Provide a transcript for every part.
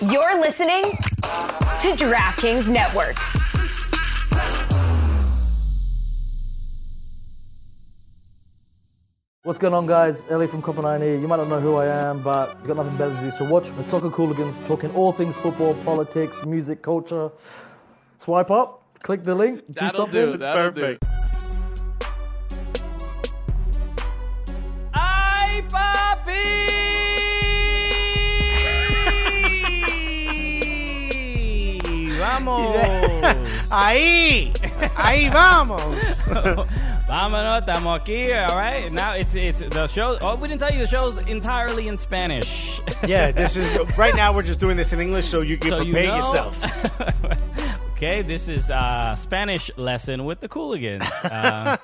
You're listening to DraftKings Network. What's going on, guys? Ellie from Copenhagen here. You might not know who I am, but you've got nothing better to do. So watch the Soccer Cooligans talking all things football, politics, music, culture. Swipe up, click the link, do That'll something. do. That'll do. ¡Vamos! Ahí, ahí vamos. Vámonos, estamos aquí, all right? Now it's it's the show. Oh, we didn't tell you the show's entirely in Spanish. Yeah, this is right now. We're just doing this in English so you can So you prepare know- yourself. okay, this is uh Spanish lesson with the Cooligans. Uh,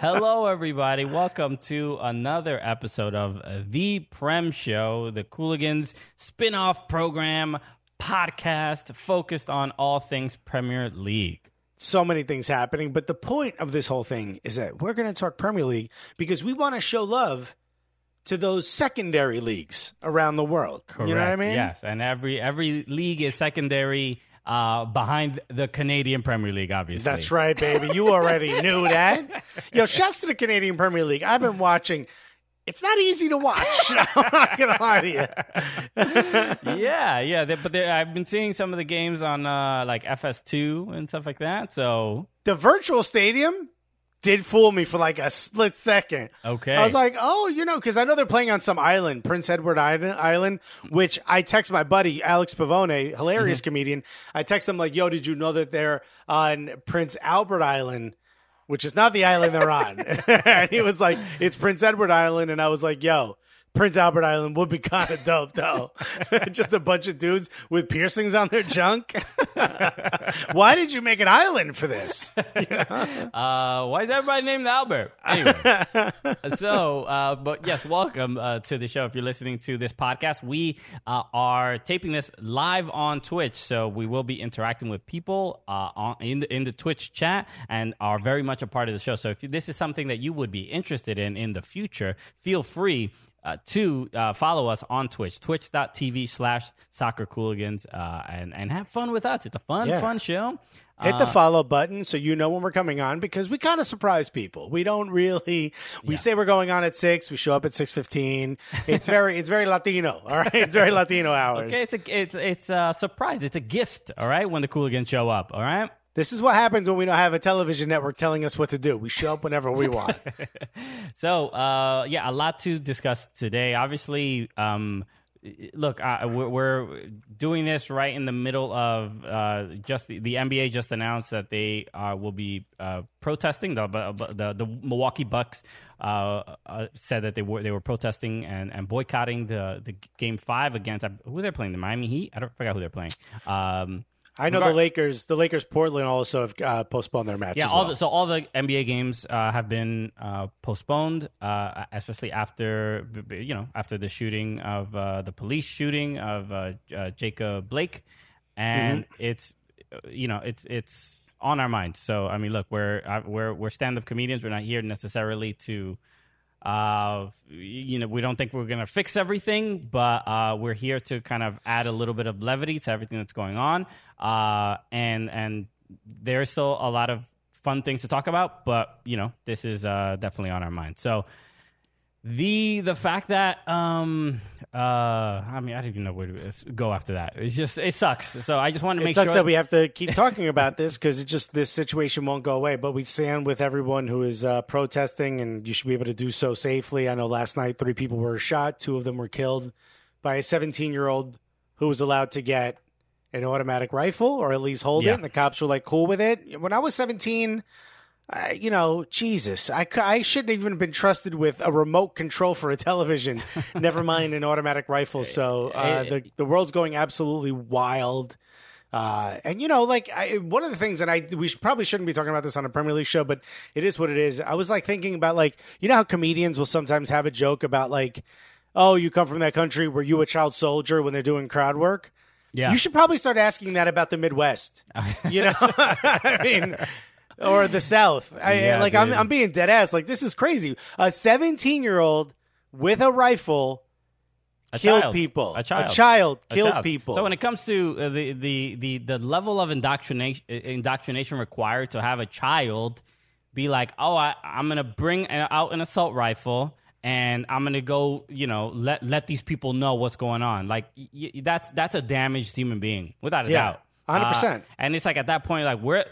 hello, everybody. Welcome to another episode of the Prem Show, the Cooligans spin-off program podcast focused on all things Premier League. So many things happening, but the point of this whole thing is that we're going to talk Premier League because we want to show love to those secondary leagues around the world. You know what I mean? Yes, and every every league is secondary uh, behind the Canadian Premier League, obviously. That's right, baby. You already knew that. Yo, shouts to the Canadian Premier League. I've been watching. It's not easy to watch. I'm not gonna lie to you. yeah, yeah. They, but they, I've been seeing some of the games on uh, like FS2 and stuff like that. So The virtual stadium did fool me for like a split second. Okay. I was like, oh, you know, because I know they're playing on some island, Prince Edward Island, Island, which I text my buddy Alex Pavone, hilarious Mm-hmm. comedian. I text him like, yo, did you know that they're on Prince Albert Island? Which is not the island they're on. and he was like, it's Prince Edward Island. And I was like, yo, Prince Albert Island would be kind of dope, though. Just a bunch of dudes with piercings on their junk. Why did you make an island for this? Uh, why is everybody named Albert? Anyway, so, uh, but yes, welcome uh, to the show. If you're listening to this podcast, we uh, are taping this live on Twitch, so we will be interacting with people uh, on, in the in the Twitch chat and are very much a part of the show. So, if this is something that you would be interested in in the future, feel free. Uh, to uh, follow us on Twitch, twitch.tv slash soccer cooligans, uh, and, and have fun with us. It's a fun, Yeah. fun show. Hit the follow button so you know when we're coming on because we kind of surprise people. We don't really. We say we're going on at six. We show up at six fifteen. It's very. It's very Latino. All right. It's very Latino hours. Okay, it's a it's it's a surprise. It's a gift. All right, when the Cooligans show up. All right. This is what happens when we don't have a television network telling us what to do. We show up whenever we want. So, uh, yeah, a lot to discuss today. Obviously, um, look, uh, we're, doing this right in the middle of uh, just the, the NBA just announced that they uh, will be uh, protesting. The, the the Milwaukee Bucks uh, uh, said that they were they were protesting and, and boycotting the the game five against who they're playing the Miami Heat. I don't forget who they're playing. Um, I know Regard- the Lakers. The Lakers Portland also have uh, postponed their match. Yeah, all well. the, so all the NBA games uh, have been uh, postponed, uh, especially after you know after the shooting of uh, the police shooting of uh, uh, Jacob Blake, and it's uh, you know it's it's on our mind. So I mean, look, we're we're we're stand up comedians. We're not here necessarily to. Uh, you know, we don't think we're gonna fix everything, but uh, we're here to kind of add a little bit of levity to everything that's going on. Uh, and and there's still a lot of fun things to talk about, but you know, this is uh, definitely on our mind. So the the fact that um uh I mean I don't even know where to go after that. It's just it sucks. So I just wanted to It make sucks sure that we have to keep talking about this because it just this situation won't go away. But we stand with everyone who is uh, protesting, and you should be able to do so safely. I know last night three people were shot, two of them were killed by a 17 year old who was allowed to get an automatic rifle or at least hold Yeah. it, and the cops were like cool with it. When I was 17. I, you know, Jesus, I, I shouldn't even have been trusted with a remote control for a television, never mind an automatic rifle. So uh, the, the world's going absolutely wild. Uh, and you know, like I, one of the things that I we should, probably shouldn't be talking about this on a Premier League show, but it is what it is. I was like thinking about like you know how comedians will sometimes have a joke about like, oh, you come from that country, were you a child soldier when they're doing crowd work? Yeah. You should probably start asking that about the Midwest. You know, I mean, or the South. I, Yeah, like I'm. I'm being dead ass. Like this is crazy. A 17 year old with a rifle A killed child. people. A child. A child A killed child. people. So when it comes to uh, the, the the the level of indoctrination indoctrination required to have a child be like, oh, I, I'm gonna bring a- out an assault rifle and I'm gonna go, you know, let let these people know what's going on. Like y- y- that's that's a damaged human being without a Yeah, doubt. 100%. Uh, and it's like at that point, like where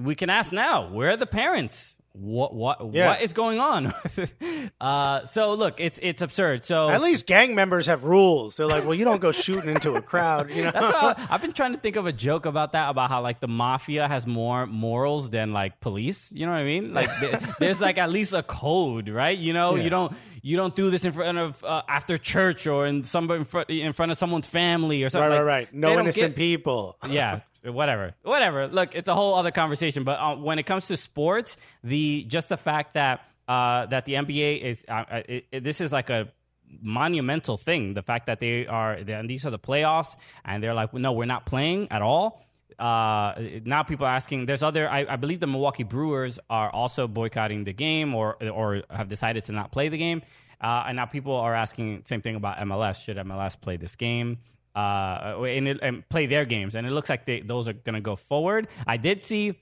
we can ask now, where are the parents? What what Yeah. what is going on? uh, so look, it's it's absurd. So At least gang members have rules. They're like, well, you don't go shooting into a crowd. You know, That's how I've been trying to think of a joke about that, about how like the mafia has more morals than like police. You know what I mean? Like there's like at least a code, right? You know, you don't you don't do this in front of uh, after church or in somebody in front, in front of someone's family or something. right, like, right. they No innocent get- people. yeah whatever. Whatever. Look it's a whole other conversation but uh, when it comes to sports the just the fact that uh, that the NBA is uh, uh, it, it- this is like a monumental thing the fact that they are and these are the playoffs and they're like no we're not playing at all. Uh, now people are asking there's other I, I believe the Milwaukee Brewers are also boycotting the game or or have decided to not play the game. Uh, and now people are asking same thing about MLS should MLS play this game uh, and, it, and play their games. And it looks like they, those are going to go forward. I did see.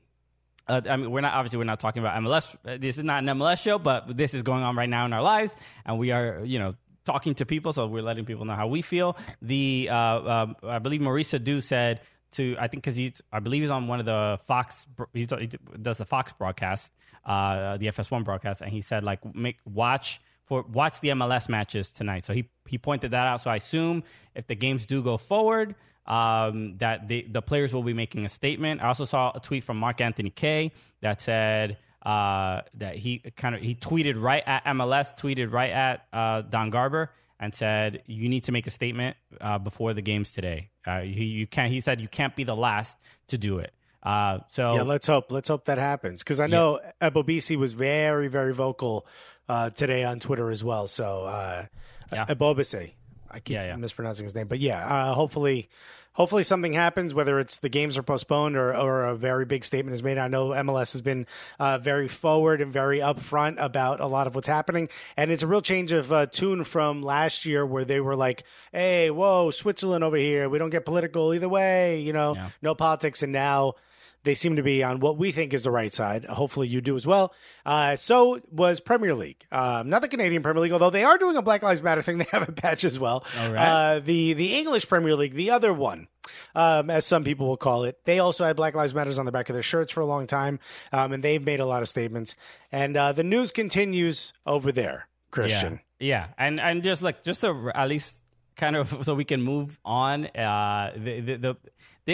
Uh, I mean, we're not obviously we're not talking about MLS. This is not an MLS show, but this is going on right now in our lives, and we are, you know, talking to people. So we're letting people know how we feel. The uh, uh, I believe Maurice Edu said to I think because he's I believe he's on one of the Fox he does the Fox broadcast, uh, the FS1 broadcast, and he said like make watch for watch the MLS matches tonight. So he he pointed that out. So I assume if the games do go forward, um, that the the players will be making a statement. I also saw a tweet from Mark Anthony Kaye that said uh, that he kind of he tweeted right at MLS, tweeted right at uh, Don Garber, and said you need to make a statement uh, before the games today. Uh, you can't. He said you can't be the last to do it. Uh, so Yeah, let's hope. Let's hope that happens because I know Ebobisse was very, very vocal uh, today on Twitter as well. So uh, Yeah. Ebobisse, I keep Yeah, yeah. mispronouncing his name, but yeah, uh, hopefully, hopefully something happens. Whether it's the games are postponed or, or a very big statement is made. I know MLS has been uh, very forward and very upfront about a lot of what's happening, and it's a real change of uh, tune from last year where they were like, "Hey, whoa, Switzerland over here. We don't get political either way. You know, Yeah. no politics." And now they seem to be on what we think is the right side. Hopefully, you do as well. Uh, so was Premier League, um, not the Canadian Premier League, although they are doing a Black Lives Matter thing. They have a patch as well. Right. Uh, the the English Premier League, the other one, um, as some people will call it, they also had Black Lives Matters on the back of their shirts for a long time, um, and they've made a lot of statements. And uh, the news continues over there, Christian. Yeah, yeah, and and just like just to at least kind of so we can move on. Uh, the. the the-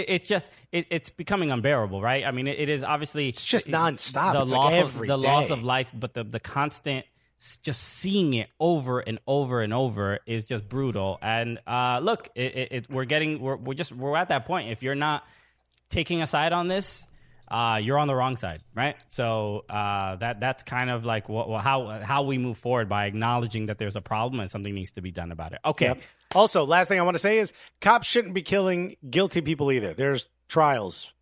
it's just it, it's becoming unbearable, right? I mean, it, it is obviously it's just nonstop. The It's like loss every of the loss of life, but the the constant just seeing it over and over and over is just brutal. And uh, look, it, we're getting we're we're just we're at that point. If you're not taking a side on this, uh, you're on the wrong side, right? So uh, that that's kind of like what, what- how how we move forward by acknowledging that there's a problem and something needs to be done about it. Okay, Yep. Also, last thing I want to say is cops shouldn't be killing guilty people either. There's trials.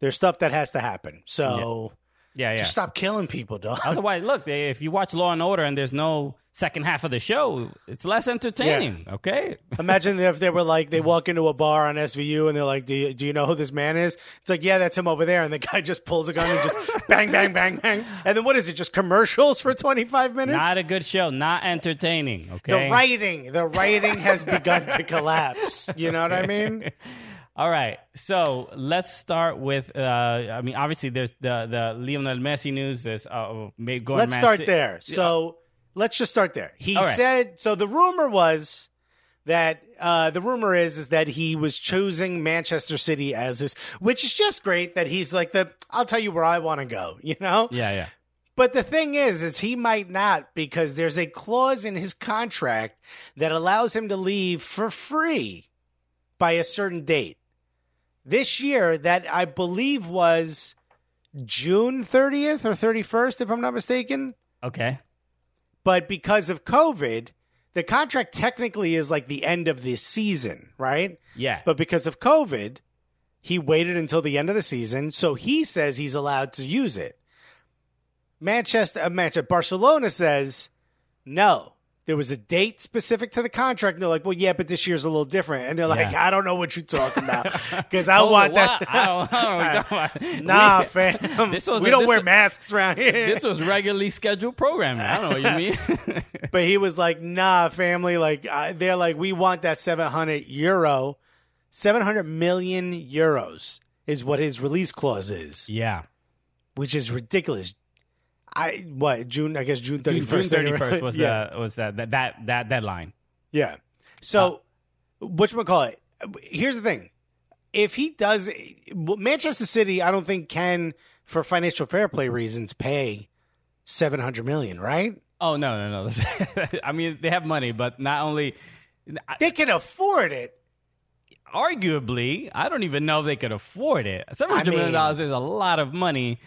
There's stuff that has to happen. So yeah, yeah. just stop killing people, dog. Otherwise, look, they- if you watch Law and Order and there's no second half of the show, it's less entertaining. Okay, Imagine if they were like they walk into a bar on SVU and they're like, "Do you, do you know who this man is?" It's like, "Yeah, that's him over there," and the guy just pulls a gun and just bang, bang, bang, bang, and then what is it? Just commercials for twenty five minutes? not a good show, not entertaining. Okay. The writing, the writing has begun to collapse. You know what I mean? All right, so let's start with. Uh, I mean, obviously, there's the the Lionel Messi news. There's uh, may- going Let's Man start there. So let's just start there. He right. said so. The rumor was that uh, the rumor is is that he was choosing Manchester City as his, which is just great. That he's like the I'll tell you where I want to go. You know. Yeah, yeah. But the thing is, is he might not because there's a clause in his contract that allows him to leave for free by a certain date. This year, that I believe was June 30th or 31st, if I'm not mistaken. Okay. But because of COVID, the contract technically is like the end of the season, right? Yeah. But because of COVID, he waited until the end of the season, so he says he's allowed to use it. Manchester, uh, Manchester, Barcelona says no. There was a date specific to the contract. And they're like, well, yeah, but this year's a little different. And they're like, Yeah. I don't know what you're talking about because I want that. I don't, I don't know what you're talking about. nah, We- fam. This was we don't this wear was- masks around here. This was regularly scheduled programming. I don't know what you mean. but he was like, nah, family. Like, uh, they're like, we want that 700 euro. 700 million euros is what his release clause is, yeah. which is ridiculous. I what June? I guess June thirty June first. thirty first was yeah. the was that that that, that deadline. Yeah. So, uh, what you call it? Here's the thing: if he does, Manchester City, I don't think can, for financial fair play reasons, pay seven hundred million. Right? Oh no no no! I mean they have money, but not only. They can afford it. Arguably, I don't even know if they could afford it. Seven hundred million mean- dollars is a lot of money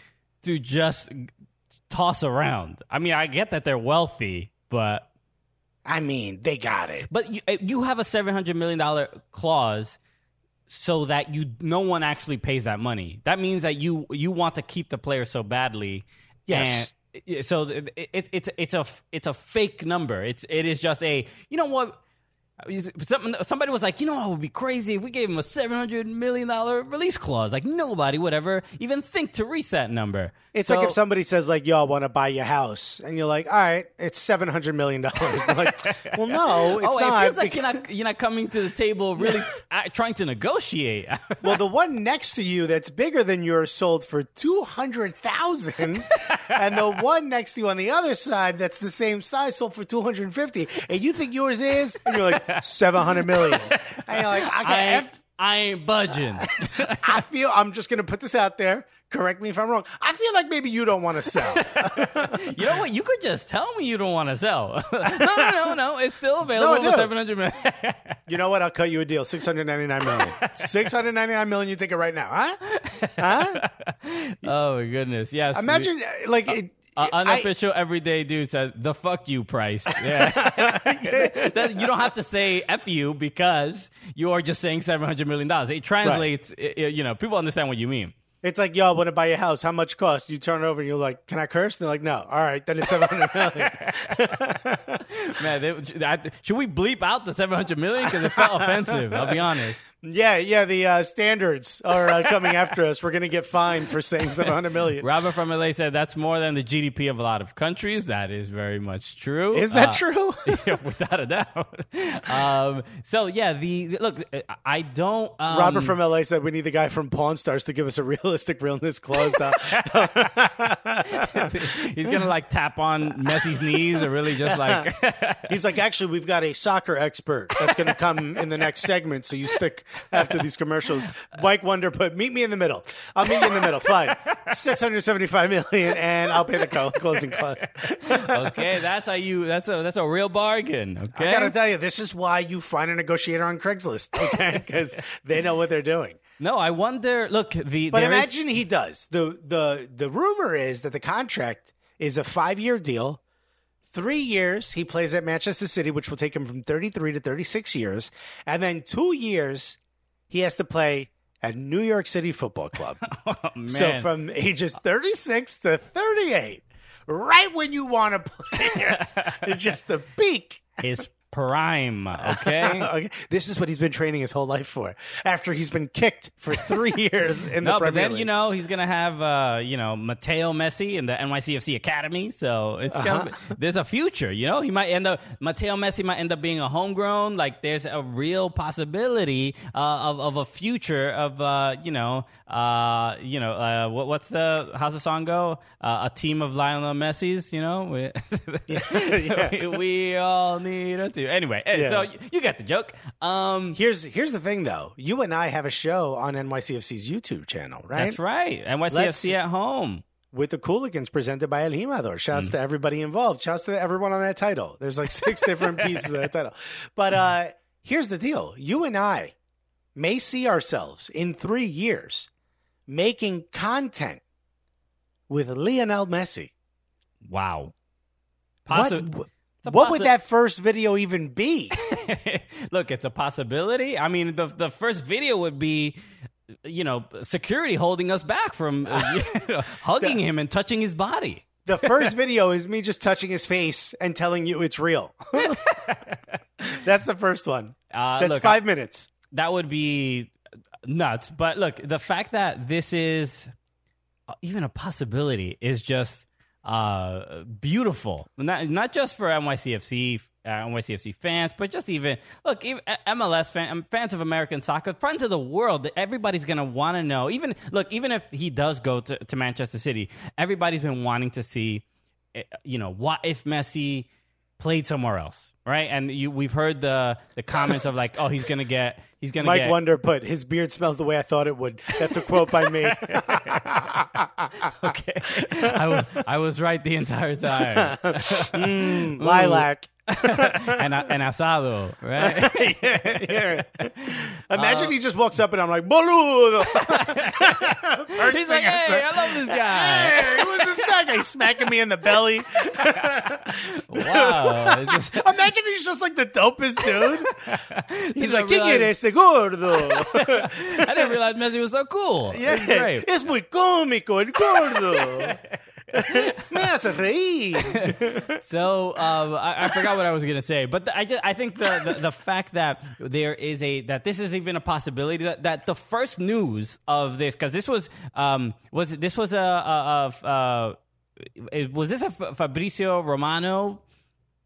to just toss around. I mean, I get that they're wealthy, but I mean, they got it. but you, eh, you have a seven hundred million dollar clause so that you no one actually pays that money. That means that you you want to keep the player so badly. Yes. And so it, it, it's it's a it's a fake number. It's it is just a you know what. Some- Somebody was like, you know, what would be crazy if we gave him a seven hundred million dollar release clause. Like nobody would ever even think to reach that number. It's So- like if somebody says like, "Yo, I want to buy your house," and you're like, "All right, it's seven hundred million dollars." Like, well, no, it's oh, not. it feels like you're not you're not coming to the table really trying to negotiate. well, the one next to you that's bigger than yours sold for two hundred thousand, and the one next to you on the other side that's the same size sold for two hundred and fifty, and you think yours is, and you're like seven hundred million, and you're like, I okay, ain't, I ain't budging. I feel I'm just gonna put this out there. Correct me if I'm wrong. I feel like maybe you don't want to sell. you know what? You could just tell me you don't want to sell. no, no, no, no. It's still available No, I for do. seven hundred million. You know what? I'll cut you a deal. Six hundred ninety nine million. Six hundred ninety nine million. You take it right now, huh? Huh? oh my goodness! Yes. Imagine uh, like it, Uh, I- unofficial everyday dude said the fuck you price. Yeah, That- you don't have to say f you because you are just saying seven hundred million dollars. It translates. i- i- you know, people understand what you mean. It's like, yo, I want to buy your house. How much cost? You turn it over and you're like, can I curse? And they're like, no. All right, then it's seven hundred million. Man, they, I, should we bleep out the seven hundred million because it felt offensive? I'll be honest. yeah, yeah. The uh, standards are uh, coming after us. We're gonna get fined for saying seven hundred million. Robert from LA said that's more than the GDP of a lot of countries. That is very much true. Is that Uh, true? yeah, without a doubt. Um, so yeah, the, look, I don't. Um, Robert from LA said we need the guy from Pawn Stars to give us a realistic realness closed Though. he's gonna like tap on Messi's knees or really just like. He's like, actually, we've got a soccer expert that's going to come in the next segment. So you stick after these commercials. Mike Wonder put, meet me in the middle. I'll meet you in the middle. Fine. 675 million and I'll pay the closing cost. okay, that's how you. That's a that's a real bargain. Okay, I got to tell you, this is why you find a negotiator on Craigslist. Okay. Because they know what they're doing. No, I wonder. Look, the But there is- imagine he does. The, the, the rumor is that the contract is a five year deal. Three years he plays at Manchester City, which will take him from 33 to 36 years. And then two years he has to play at New York City Football Club. oh, man. so from ages 36 to 38, right when you want to play, it's just the peak. his prime. Okay. Okay. This is what he's been training his whole life for. After he's been kicked for three years in the No, but then League. you know he's gonna have uh, you know Mateo Messi in the NYCFC Academy, so it's gonna Uh-huh. be, there's a future. You know, he might end up Mateo Messi might end up being a homegrown. Like there's a real possibility uh, of of a future of uh, you know uh, you know uh, what, what's the how's the song go? Uh, a team of Lionel Messi's. You know, we, we, we all need a team. Anyway, eh, Yeah. so you, you get the joke. Um, Here's here's the thing though. You and I have a show on NYCFC's YouTube channel, right? that's right. NYCFC Let's- at home. With the Cooligans presented by El Jimador. Shouts to everybody involved. Shouts to everyone on that title. There's like six different pieces of that title. But uh here's the deal. You and I may see ourselves in three years making content with Lionel Messi. Wow. Possi- what a would that first video even be? Look, it's a possibility. I mean, the the first video would be, you know, security holding us back from uh, hugging him and touching his body. The first video is me just touching his face and telling you it's real. That's the first one. Uh, That's look, five minutes. that would be nuts. But look, the fact that this is uh, even a possibility is just uh, beautiful. Not not just for NYCFC. Uh, NYCFC fans, but just even look, even MLS fan, um, fans of American soccer, friends of the world. Everybody's gonna want to know. Even look, even if he does go to, to Manchester City, everybody's been wanting to see. eh, You know, what if Messi played somewhere else, right? And you, we've heard the the comments of like, oh, he's gonna get, he's gonna Mike get. Wonder put his beard smells the way I thought it would. That's a quote by me. okay, I was, right the entire time. Mm, lilac. and and asado, right? Yeah. yeah. Imagine he just walks up and I'm like, boludo. He's like, I hey, I love this guy. Hey, this guy? Smacking me in the belly. Wow, just, Imagine he's just like the dopest dude. He's like, ¿Quién ese gordo? I didn't realize Messi was so cool. Yeah, great. es muy cómico el gordo. Me hace reír. So um, I, I forgot what I was gonna say, but the, I just I think the, the the fact that there is a that this is even a possibility that, that the first news of this because this was um was this was a, a, a, uh it- was this a F- Fabrizio Romano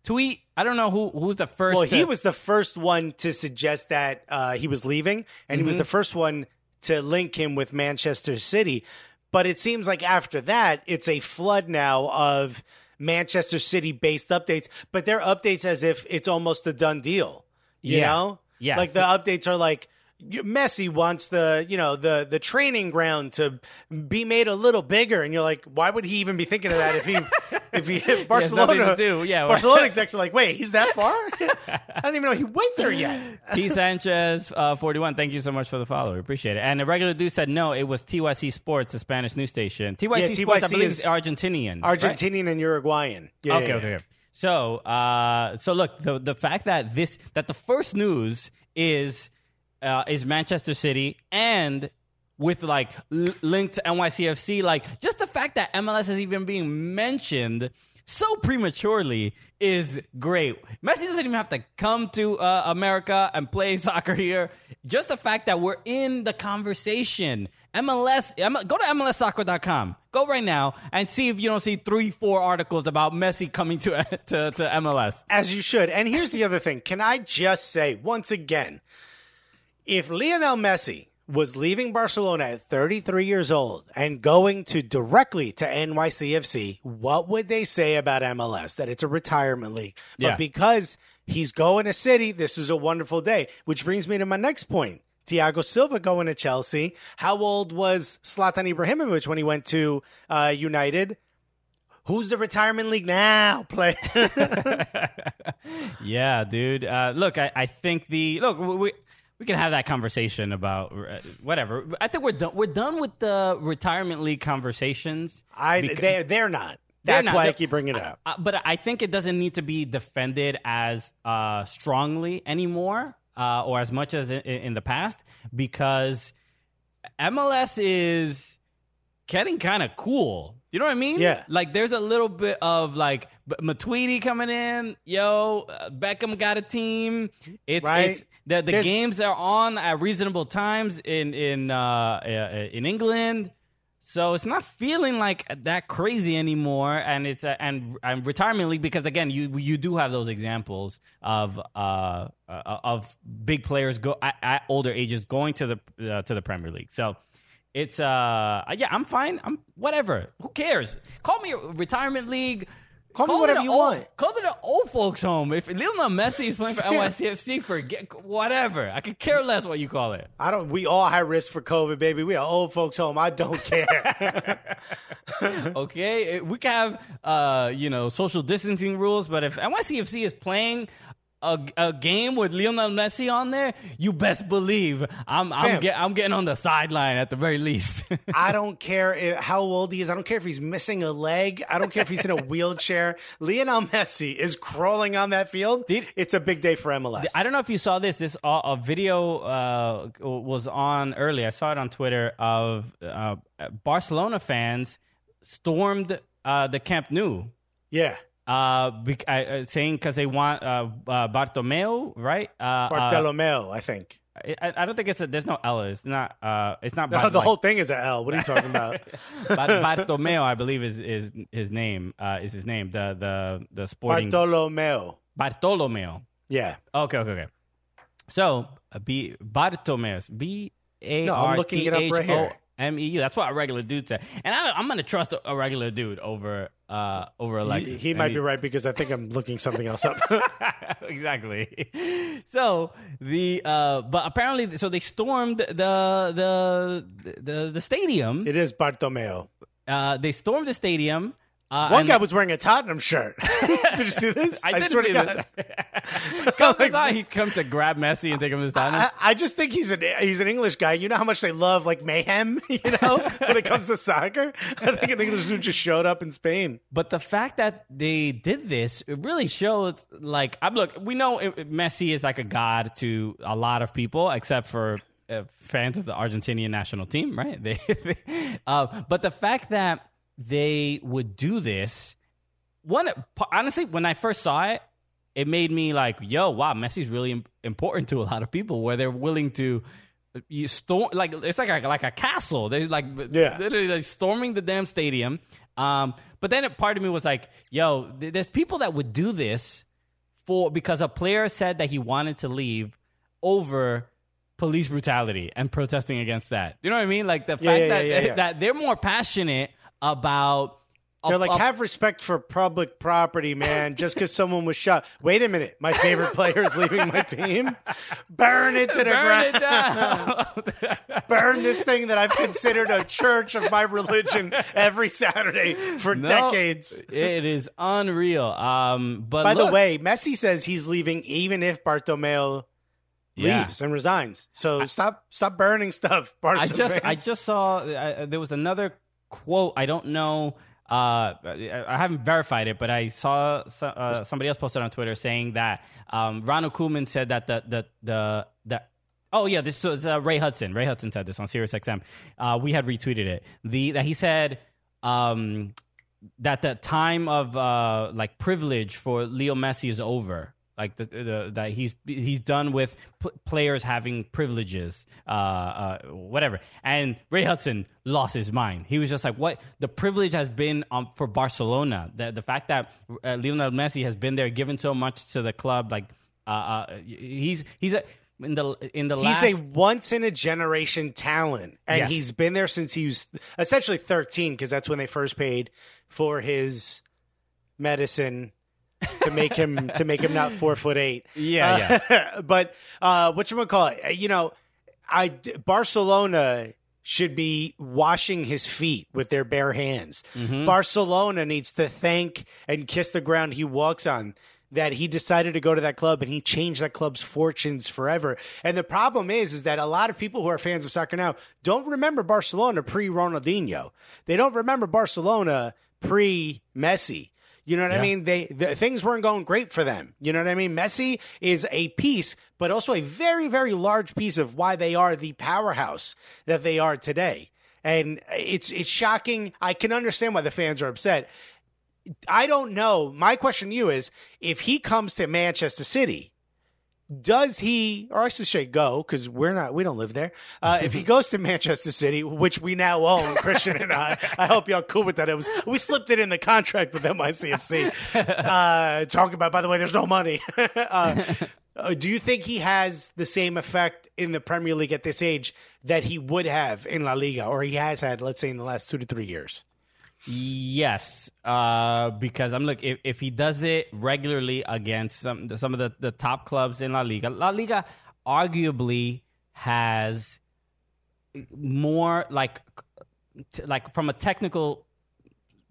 tweet? I don't know who who's the first. Well, he was the first one to suggest that uh, he was leaving, and he was the first one to link him with Manchester City. But it seems like after that, it's a flood now of Manchester City based updates, but they're updates as if it's almost a done deal. You Yeah. know? Yes. Like the updates are like, Messi wants the you know the the training ground to be made a little bigger, and you're like, why would he even be thinking of that if he if he if Barcelona to do. Yeah, Barcelona execs are like, wait, he's that far? I don't even know he went there yet. P Sanchez, uh, 41. Thank you so much for the follow. We appreciate it. And the regular dude said no, it was TYC Sports, the Spanish news station. TYC Yeah, Sports, I believe, is is Argentinian. right? Argentinian and Uruguayan. Yeah, okay, yeah, okay. yeah. okay. So, uh, so look, the the fact that this that the first news is uh, is Manchester City and with like l- linked to NYCFC, like just the fact that MLS is even being mentioned so prematurely is great. Messi doesn't even have to come to uh, America and play soccer here. Just the fact that we're in the conversation. MLS, go to MLSsoccer.com. Go right now and see if you don't see three, four articles about Messi coming to to, to MLS. As you should. And here's the other thing. Can I just say once again, if Lionel Messi was leaving Barcelona at 33 years old and going to directly to NYCFC, what would they say about MLS? That it's a retirement league. But Yeah. because he's going to City, this is a wonderful day. Which brings me to my next point. Thiago Silva going to Chelsea. How old was Zlatan Ibrahimovic when he went to uh, United? Who's the retirement league now? Play. Yeah, dude. Uh, look, I, I think the look we we can have that conversation about uh, whatever. I think we're done. We're done with the retirement league conversations. I they're they're not. That's not. why I keep bringing it up. Uh, but I think it doesn't need to be defended as uh, strongly anymore, uh, or as much as in, in the past, because MLS is getting kind of cool. You know what I mean? Yeah. Like there's a little bit of like Matuidi coming in. Yo, uh, Beckham got a team. It's Right. it's the the There's- games are on at reasonable times in in uh, uh, in England. So it's not feeling like that crazy anymore, and it's uh, and and retirement league because again you you do have those examples of uh, uh of big players go at, at older ages going to the uh, to the Premier League. So it's uh yeah I'm fine I'm whatever who cares call me a retirement league. Call me whatever you old- want. Call it an old folks home. If Lionel Messi is playing for NYCFC, forget whatever. I could care less what you call it. I don't. We all high risk for COVID, baby. We are old folks home. I don't care. okay we can have uh you know social distancing rules but if NYCFC is playing a, a game with Lionel Messi on there you best believe I'm I'm, get, I'm getting on the sideline at the very least I don't care if, how old he is. I don't care if he's missing a leg. I don't care if he's in a wheelchair. Lionel Messi is crawling on that field. Did- it's a big day for MLS. I don't know if you saw this. This uh, a video uh, was on early. I saw it on Twitter of uh, Barcelona fans stormed uh, the Camp Nou. Yeah. Uh, uh, uh, saying because they want uh, uh, Bartomeu, right? Uh, uh, Bartolomeo, I think. I, I don't think it's a. There's no L. It's not. Uh, it's not. No, Bar- the like- whole thing is a L. What are you talking about? Bar- Bartomeu, I believe, is is his name. Uh, is his name the the the sporting Bartolomeo. Bartolomeo. Yeah. Okay, okay, okay. So uh, B Bartomeus B A R looking T H O. M E U. That's what a regular dude said, and I, I'm gonna trust a, regular dude over uh over He, Alexis. he And might be right because I think I'm looking something else up. exactly. So the uh, but apparently, so they stormed the the the the stadium. it is Bartolomeo. Uh, they stormed the stadium. Uh, One guy was wearing a Tottenham shirt. did you see this? I, didn't swear to God. thought he'd come to grab Messi and take him to stadium. I, I just think he's an he's an English guy. You know how much they love like mayhem. You know when it comes to soccer. I think an English dude just showed up in Spain. But the fact that they did this, it really shows. Like, I'm look, we know it, Messi is like a god to a lot of people, except for uh, fans of the Argentinian national team, right? They, uh, but the fact that they would do this, one honestly, when I first saw it, it made me like, yo, wow, Messi's really important to a lot of people, where they're willing to. You storm like it's like a, like a castle. They're like Yeah. literally like storming the damn stadium. Um, but then it, part of me was like, yo, th- there's people that would do this for because a player said that he wanted to leave over police brutality and protesting against that. You know what I mean? Like the fact yeah, that yeah, yeah. that they're more passionate about. They're like, have respect for public property, man. Just because someone was shot. Wait a minute, my favorite player is leaving my team. Burn it to the burn ground. Burn this thing that I've considered a church of my religion every Saturday for No, decades. It is unreal. Um, but By the way, Messi says he's leaving even if Bartomeu Yeah. leaves and resigns. So stop stop burning stuff. Barca I just I just saw uh, there was another quote. I don't know. Uh, I haven't verified it, but I saw uh, somebody else posted on Twitter saying that um, Ronald Koeman said that the the the the oh yeah this was uh, Ray Hudson. Ray Hudson said this on SiriusXM. Uh, we had retweeted it. The that he said um, that the time of uh, like privilege for Leo Messi is over. Like the, the, that he's he's done with p- players having privileges, uh, uh, whatever. And Ray Hudson lost his mind. He was just like, "What the privilege has been um, for Barcelona? The the fact that uh, Lionel Messi has been there, given so much to the club. Like, uh, uh, he's he's a, in the in the last He's a once in a generation talent, and Yes. he's been there since he was essentially 13 because that's when they first paid for his medicine to make him to make him not four foot eight. Yeah, uh, yeah. but uh, what you gonna call it? Uh, you know, I Barcelona should be washing his feet with their bare hands. Mm-hmm. Barcelona needs to thank and kiss the ground he walks on. That he decided to go to that club and he changed that club's fortunes forever. And the problem is, is that a lot of people who are fans of soccer now don't remember Barcelona pre Ronaldinho. They don't remember Barcelona pre Messi. You know what I mean? They the, things weren't going great for them. You know what I mean? Messi is a piece, but also a very very large piece of why they are the powerhouse that they are today. And it's it's shocking. I can understand why the fans are upset. I don't know. My question to you is if he comes to Manchester City, does he, or I should say go, because we're not, we don't live there. Uh, if he goes to Manchester City, which we now own, Christian and I, I hope y'all cool with that. It was, we slipped it in the contract with NYCFC. Uh, talking about, by the way, there's no money. uh, uh, do you think he has the same effect in the Premier League at this age that he would have in La Liga, or he has had, let's say, in the last two to three years? Yes, uh, because I'm look if, if he does it regularly against some some of the, the top clubs in La Liga, La Liga arguably has more like t- like from a technical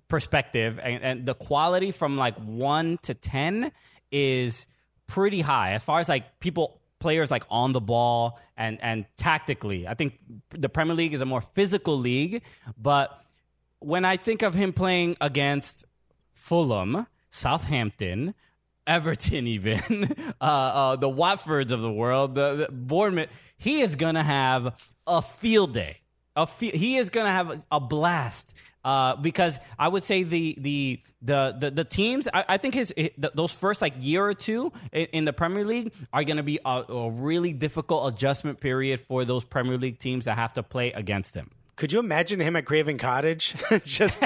perspective and, and the quality from like one to ten is pretty high. As far as like people players like on the ball and and tactically i think the premier league is a more physical league but when i think of him playing against fulham southampton everton even uh, uh, the watfords of the world the, the bournemouth he is gonna have a field day a he is gonna have a blast Uh, because I would say the the the the, the teams, I, I think his th those first like year or two in, in the Premier League are going to be a, a really difficult adjustment period for those Premier League teams that have to play against him. Could you imagine him at Craven Cottage? Just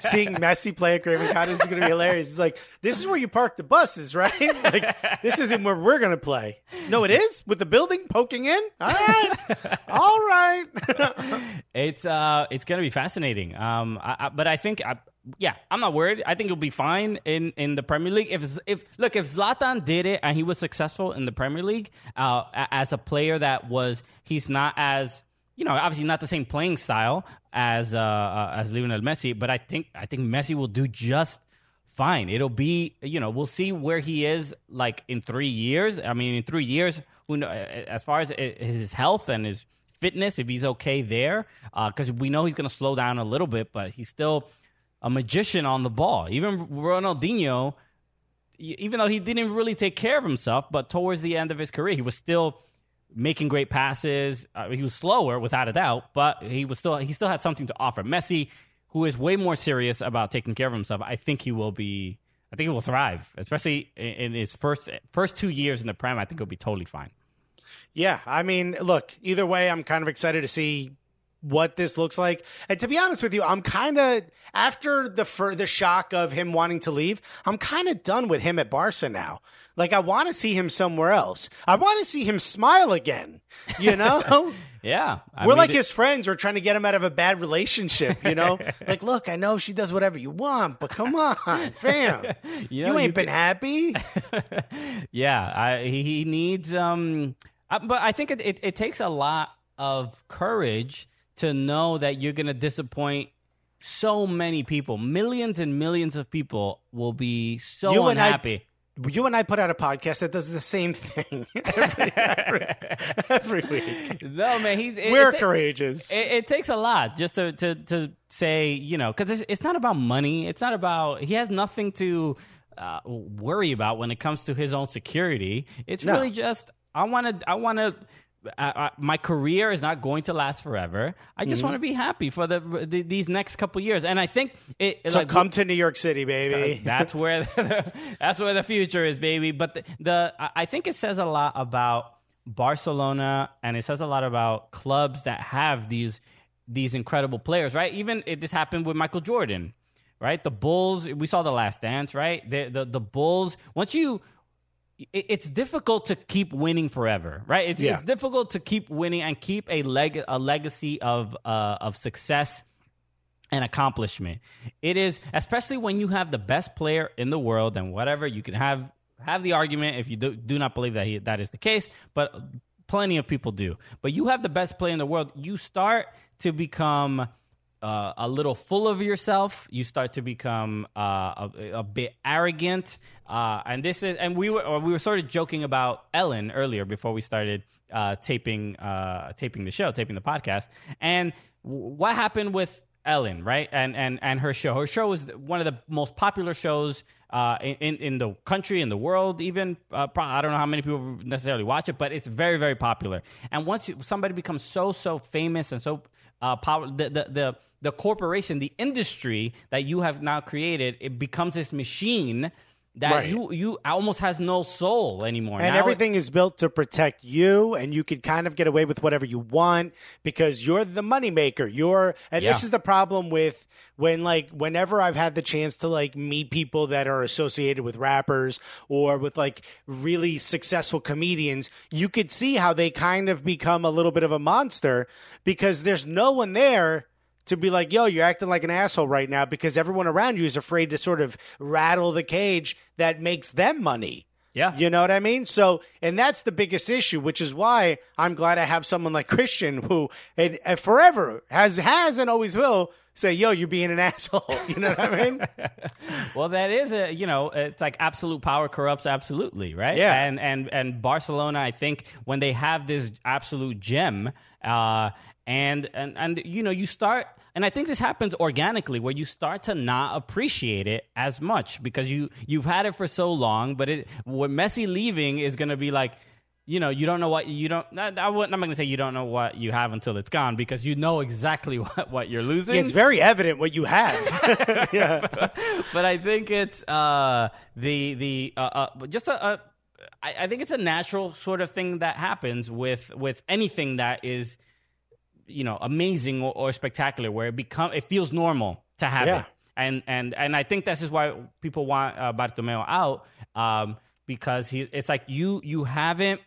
seeing Messi play at Craven Cottage is going to be hilarious. It's like, this is where you park the buses, right? Like, this isn't where we're going to play. No, it is? With the building poking in? All right. All right. It's uh, it's gonna be fascinating. Um, I, I, but I think, I, yeah, I'm not worried. I think he'll be fine in, in the Premier League. If if look, if Zlatan did it and he was successful in the Premier League, uh, as a player that was, he's not as you know, obviously not the same playing style as uh, uh as Lionel Messi, but I think I think Messi will do just fine. It'll be, you know, we'll see where he is like in three years. I mean, in three years, who know, as far as his health and his fitness, if he's okay there, because we know he's going to slow down a little bit, but he's still a magician on the ball. Even Ronaldinho, even though he didn't really take care of himself, but towards the end of his career, he was still making great passes. Uh, he was slower, without a doubt, but he was still he still had something to offer. Messi, who is way more serious about taking care of himself, I think he will be. I think he will thrive, especially in, in his first first two years in the prem. I think he'll be totally fine. Yeah, I mean, look, either way, I'm kind of excited to see what this looks like. And to be honest with you, I'm kind of after the fir- the shock of him wanting to leave, I'm kind of done with him at Barca now. Like I want to see him somewhere else. I want to see him smile again. You know? Yeah, I We're like it- his friends. We're trying to get him out of a bad relationship, you know? like, look, I know she does whatever you want, but come on, fam. You you, ain't you been can- happy. yeah, I, he, needs. Um, but I think it, it, it takes a lot of courage to know that you're going to disappoint so many people. Millions and millions of people will be so You and I- unhappy. You and I put out a podcast that does the same thing every, every, every week. no, man, he's it, We're it ta- courageous. It, it takes a lot just to to to say, you know, because it's, it's not about money. It's not about he has nothing to uh, worry about when it comes to his own security. It's No. really just I want to I want to. Uh, uh, my career is not going to last forever. I Mm-hmm. just want to be happy for the, the these next couple years, and I think it. so like, come to New York City, baby. that's where the, that's where the future is, baby. But the, the I I think it says a lot about Barcelona, and it says a lot about clubs that have these these incredible players, right? Even it, this happened with Michael Jordan, right? The Bulls, we saw the Last Dance, right? The the, the Bulls. Once you it's difficult to keep winning forever, right? It's, Yeah. it's difficult to keep winning and keep a leg a legacy of uh, of success and accomplishment. It is especially when you have the best player in the world and whatever you can have have the argument if you do, do not believe that he, that is the case, but plenty of people do. But you have the best player in the world, you start to become uh, a little full of yourself. You start to become uh, a, a bit arrogant, uh, and this is. And we were we were sort of joking about Ellen earlier before we started uh, taping uh, taping the show, taping the podcast. And what happened with Ellen, right? And and and her show. Her show is one of the most popular shows uh, in in the country, in the world. Even uh, I don't know how many people necessarily watch it, but it's very very popular. And once somebody becomes so so famous and so uh, power, the, the the the corporation, the industry that you have now created, it becomes this machine that Right. you you almost has no soul anymore. and Now everything is built to protect you, and you can kind of get away with whatever you want because you're the moneymaker. You're, and this is the problem with when, like, whenever I've had the chance to like meet people that are associated with rappers or with like really successful comedians, you could see how they kind of become a little bit of a monster because there's no one there to be like, yo, you're acting like an asshole right now because everyone around you is afraid to sort of rattle the cage that makes them money. Yeah. You know what I mean? So, and that's the biggest issue, which is why I'm glad I have someone like Christian who and, and forever has has and always will say, "Yo, you're being an asshole." You know what I mean? Well, that is a you know it's like absolute power corrupts absolutely, right? Yeah. And and and Barcelona, I think when they have this absolute gem, uh, and and and you know you start. And I think this happens organically, where you start to not appreciate it as much because you you've had it for so long. But it, when Messi leaving is going to be like, you know, you don't know what you don't. I, I i'm not going to say you don't know what you have until it's gone because you know exactly what, what you're losing. It's very evident what you have. yeah. but I think it's uh, the the uh, uh, just a. a I, I think it's a natural sort of thing that happens with with anything that is, you know, amazing or, or spectacular, where it become it feels normal to have Yeah. it, and and and I think this is why people want uh, Bartomeu out um, because he it's like you you haven't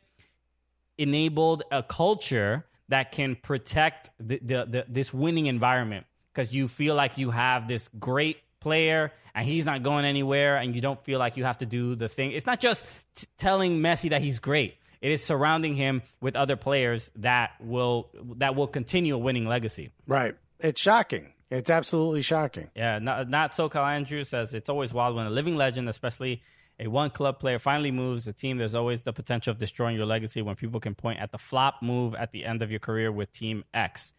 enabled a culture that can protect the, the, the this winning environment because you feel like you have this great player and he's not going anywhere and you don't feel like you have to do the thing. It's not just t- telling Messi that he's great. It is surrounding him with other players that will that will continue a winning legacy. Right. It's shocking. It's absolutely shocking. Yeah, not, not SoCal Andrew says it's always wild when a living legend, especially a one club player, finally moves a team. There's always the potential of destroying your legacy when people can point at the flop move at the end of your career with Team X.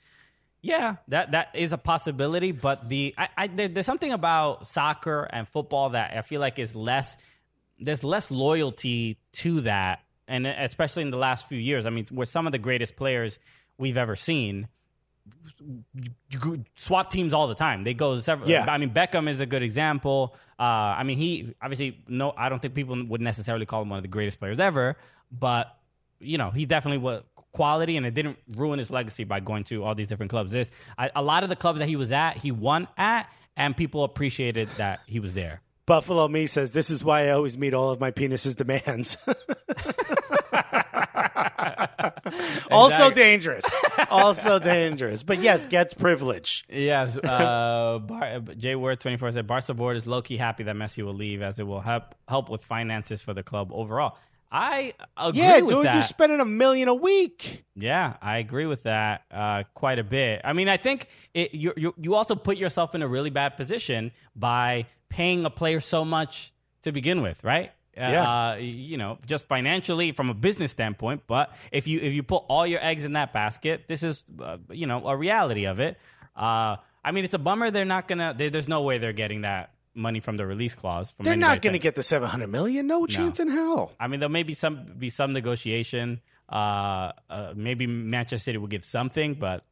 Yeah, that that is a possibility, but the I, I there, there's something about soccer and football that I feel like is less there's less loyalty to that, and especially in the last few years. I mean, we're some of the greatest players we've ever seen swap teams all the time. They go several. Yeah. I mean, Beckham is a good example. Uh, I mean, he obviously no. I don't think people would necessarily call him one of the greatest players ever, but you know, he definitely was quality, and it didn't ruin his legacy by going to all these different clubs. This I, a lot of the clubs that he was at, he won at, and people appreciated that he was there. Buffalo Me says, This is why I always meet all of my penis's demands. also dangerous. Also dangerous. But yes, gets privilege. Yes, uh, Bar- Jay Word twenty four said Barca board is low key happy that Messi will leave as it will help help with finances for the club overall. I agree Yeah, dude, that. you're spending a million a week. Yeah, I agree with that uh, quite a bit. I mean, I think it, you, you you also put yourself in a really bad position by paying a player so much to begin with, right? Yeah. Uh, you know, just financially from a business standpoint. But if you if you put all your eggs in that basket, this is uh, you know a reality of it. Uh, I mean, it's a bummer they're not gonna. They, there's no way they're getting that money from the release clause. From They're not going to get the 700 million. No chance in hell. I mean, there may be some be some negotiation. Uh, uh, maybe Manchester City will give something, but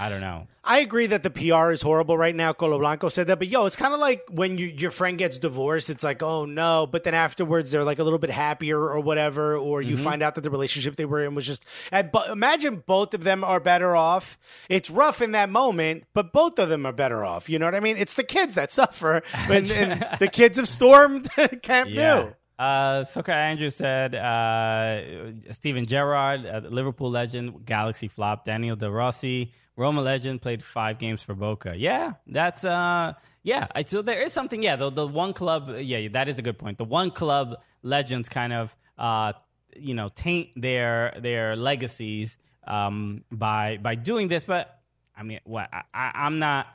I don't know. I agree that the PR is horrible right now. Colo Blanco said that, but yo, it's kind of like when you, your friend gets divorced. It's like, oh no, but then afterwards they're like a little bit happier or whatever, or you mm-hmm. find out that the relationship they were in was just. And, but imagine both of them are better off. It's rough in that moment, but both of them are better off. You know what I mean? It's the kids that suffer, and, and the kids have stormed Camp Nou. Uh, Soka Andrew said uh, Steven Gerrard, uh, Liverpool legend, Galaxy flop. Daniel De Rossi, Roma legend, played five games for Boca. Yeah, that's uh, yeah. So there is something. Yeah, the the one club. Yeah, that is a good point. The one club legends kind of uh, you know, taint their their legacies um by by doing this. But I mean, what I, I, I'm not.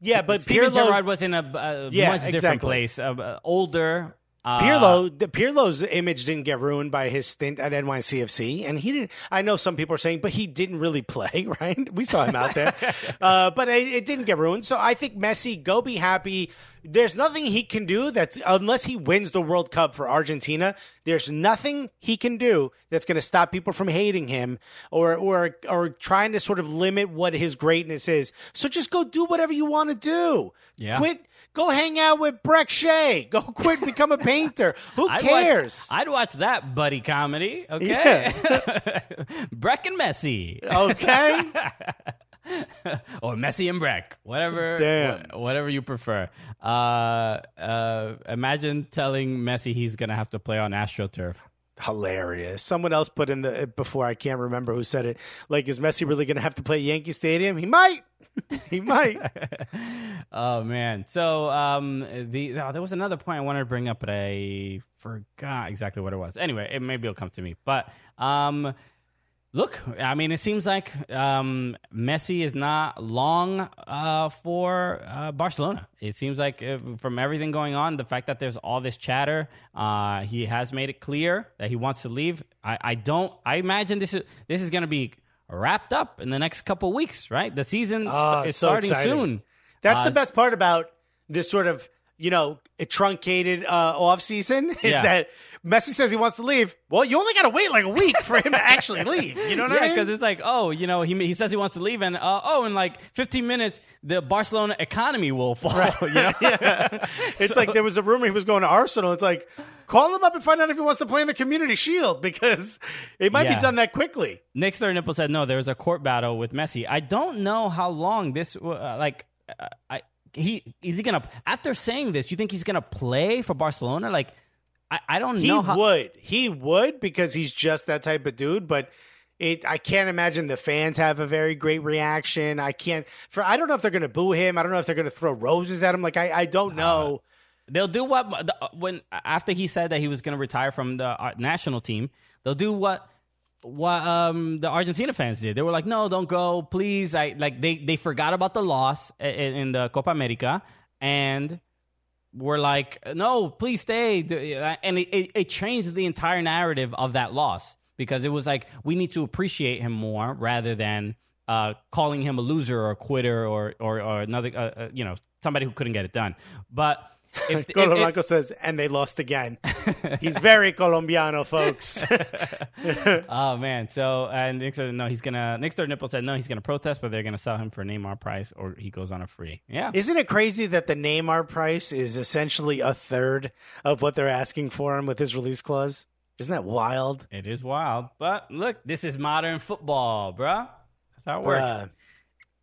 Yeah, but Steven Pirlo, Gerrard was in a, a Yeah, much different exactly. place, uh, older. Uh, Pirlo, the Pirlo's image didn't get ruined by his stint at NYCFC, and he didn't. I know some people are saying, but he didn't really play, right? We saw him out there, uh, but it, it didn't get ruined. So I think Messi, go be happy. There's nothing he can do that's unless he wins the World Cup for Argentina. There's nothing he can do that's going to stop people from hating him or or or trying to sort of limit what his greatness is. So just go do whatever you want to do. Yeah. Quit. Go hang out with Brek Shea. Go quit, become a painter. Who I'd cares? Watch, I'd watch that buddy comedy. Okay, Brek and Messi, okay. or Messi and Brek, whatever, Damn. wha- whatever you prefer. Uh, uh, imagine telling Messi he's gonna have to play on AstroTurf. Hilarious. Someone else put in the before. I can't remember who said it. Like, is Messi really going to have to play Yankee Stadium? He might. he might. Oh man! So um, the oh, there was another point I wanted to bring up, but I forgot exactly what it was. Anyway, it, maybe it'll come to me. But um, look, I mean, it seems like um, Messi is not long uh, for uh, Barcelona. It seems like uh, from everything going on, the fact that there's all this chatter, uh, he has made it clear that he wants to leave. I, I don't. I imagine this is this is going to be wrapped up in the next couple weeks, right? The season st- Oh, is so starting exciting. soon. That's Uh, the best part about this sort of, you know, a truncated uh, off season is Yeah. that Messi says he wants to leave. Well, you only got to wait like a week for him to actually leave. You know what Yeah, I mean? because it's like, oh, you know, he he says he wants to leave, and uh, oh, in like 15 minutes, the Barcelona economy will fall. You know, It's like there was a rumor he was going to Arsenal. It's like call him up and find out if he wants to play in the Community Shield because it might Yeah. be done that quickly. Nick Sternipple said no. There was a court battle with Messi. I don't know how long this. Uh, like, uh, I he is he gonna after saying this? You think he's gonna play for Barcelona? Like, I, I don't He know how. would. He would because he's just that type of dude. But it, I can't imagine the fans have a very great reaction. I can't. For I don't know if they're to boo him. I don't know if they're to throw roses at him. Like I, I don't know. They'll do what the, when after he said that he was gonna retire from the uh, national team. They'll do what. What um the Argentina fans did, they were like, "No, don't go, please." I like they they forgot about the loss in, in the Copa America, and were like, no, please stay. And it, it, it changed the entire narrative of that loss because it was like, we need to appreciate him more rather than uh, calling him a loser or a quitter or, or, or another, uh, uh, you know, somebody who couldn't get it done. But if, if- Golo if- Blanco says, and they lost again. He's very Colombiano, folks. oh man, so and Nick said no, he's gonna. Nick Nipple said no, he's gonna protest, but they're gonna sell him for Neymar price or he goes on a free. Yeah, Isn't it crazy that the Neymar price is essentially a third of what they're asking for him with his release clause? Isn't that wild? it is wild. But look, this is modern football, bruh. That's how it works. Bruh.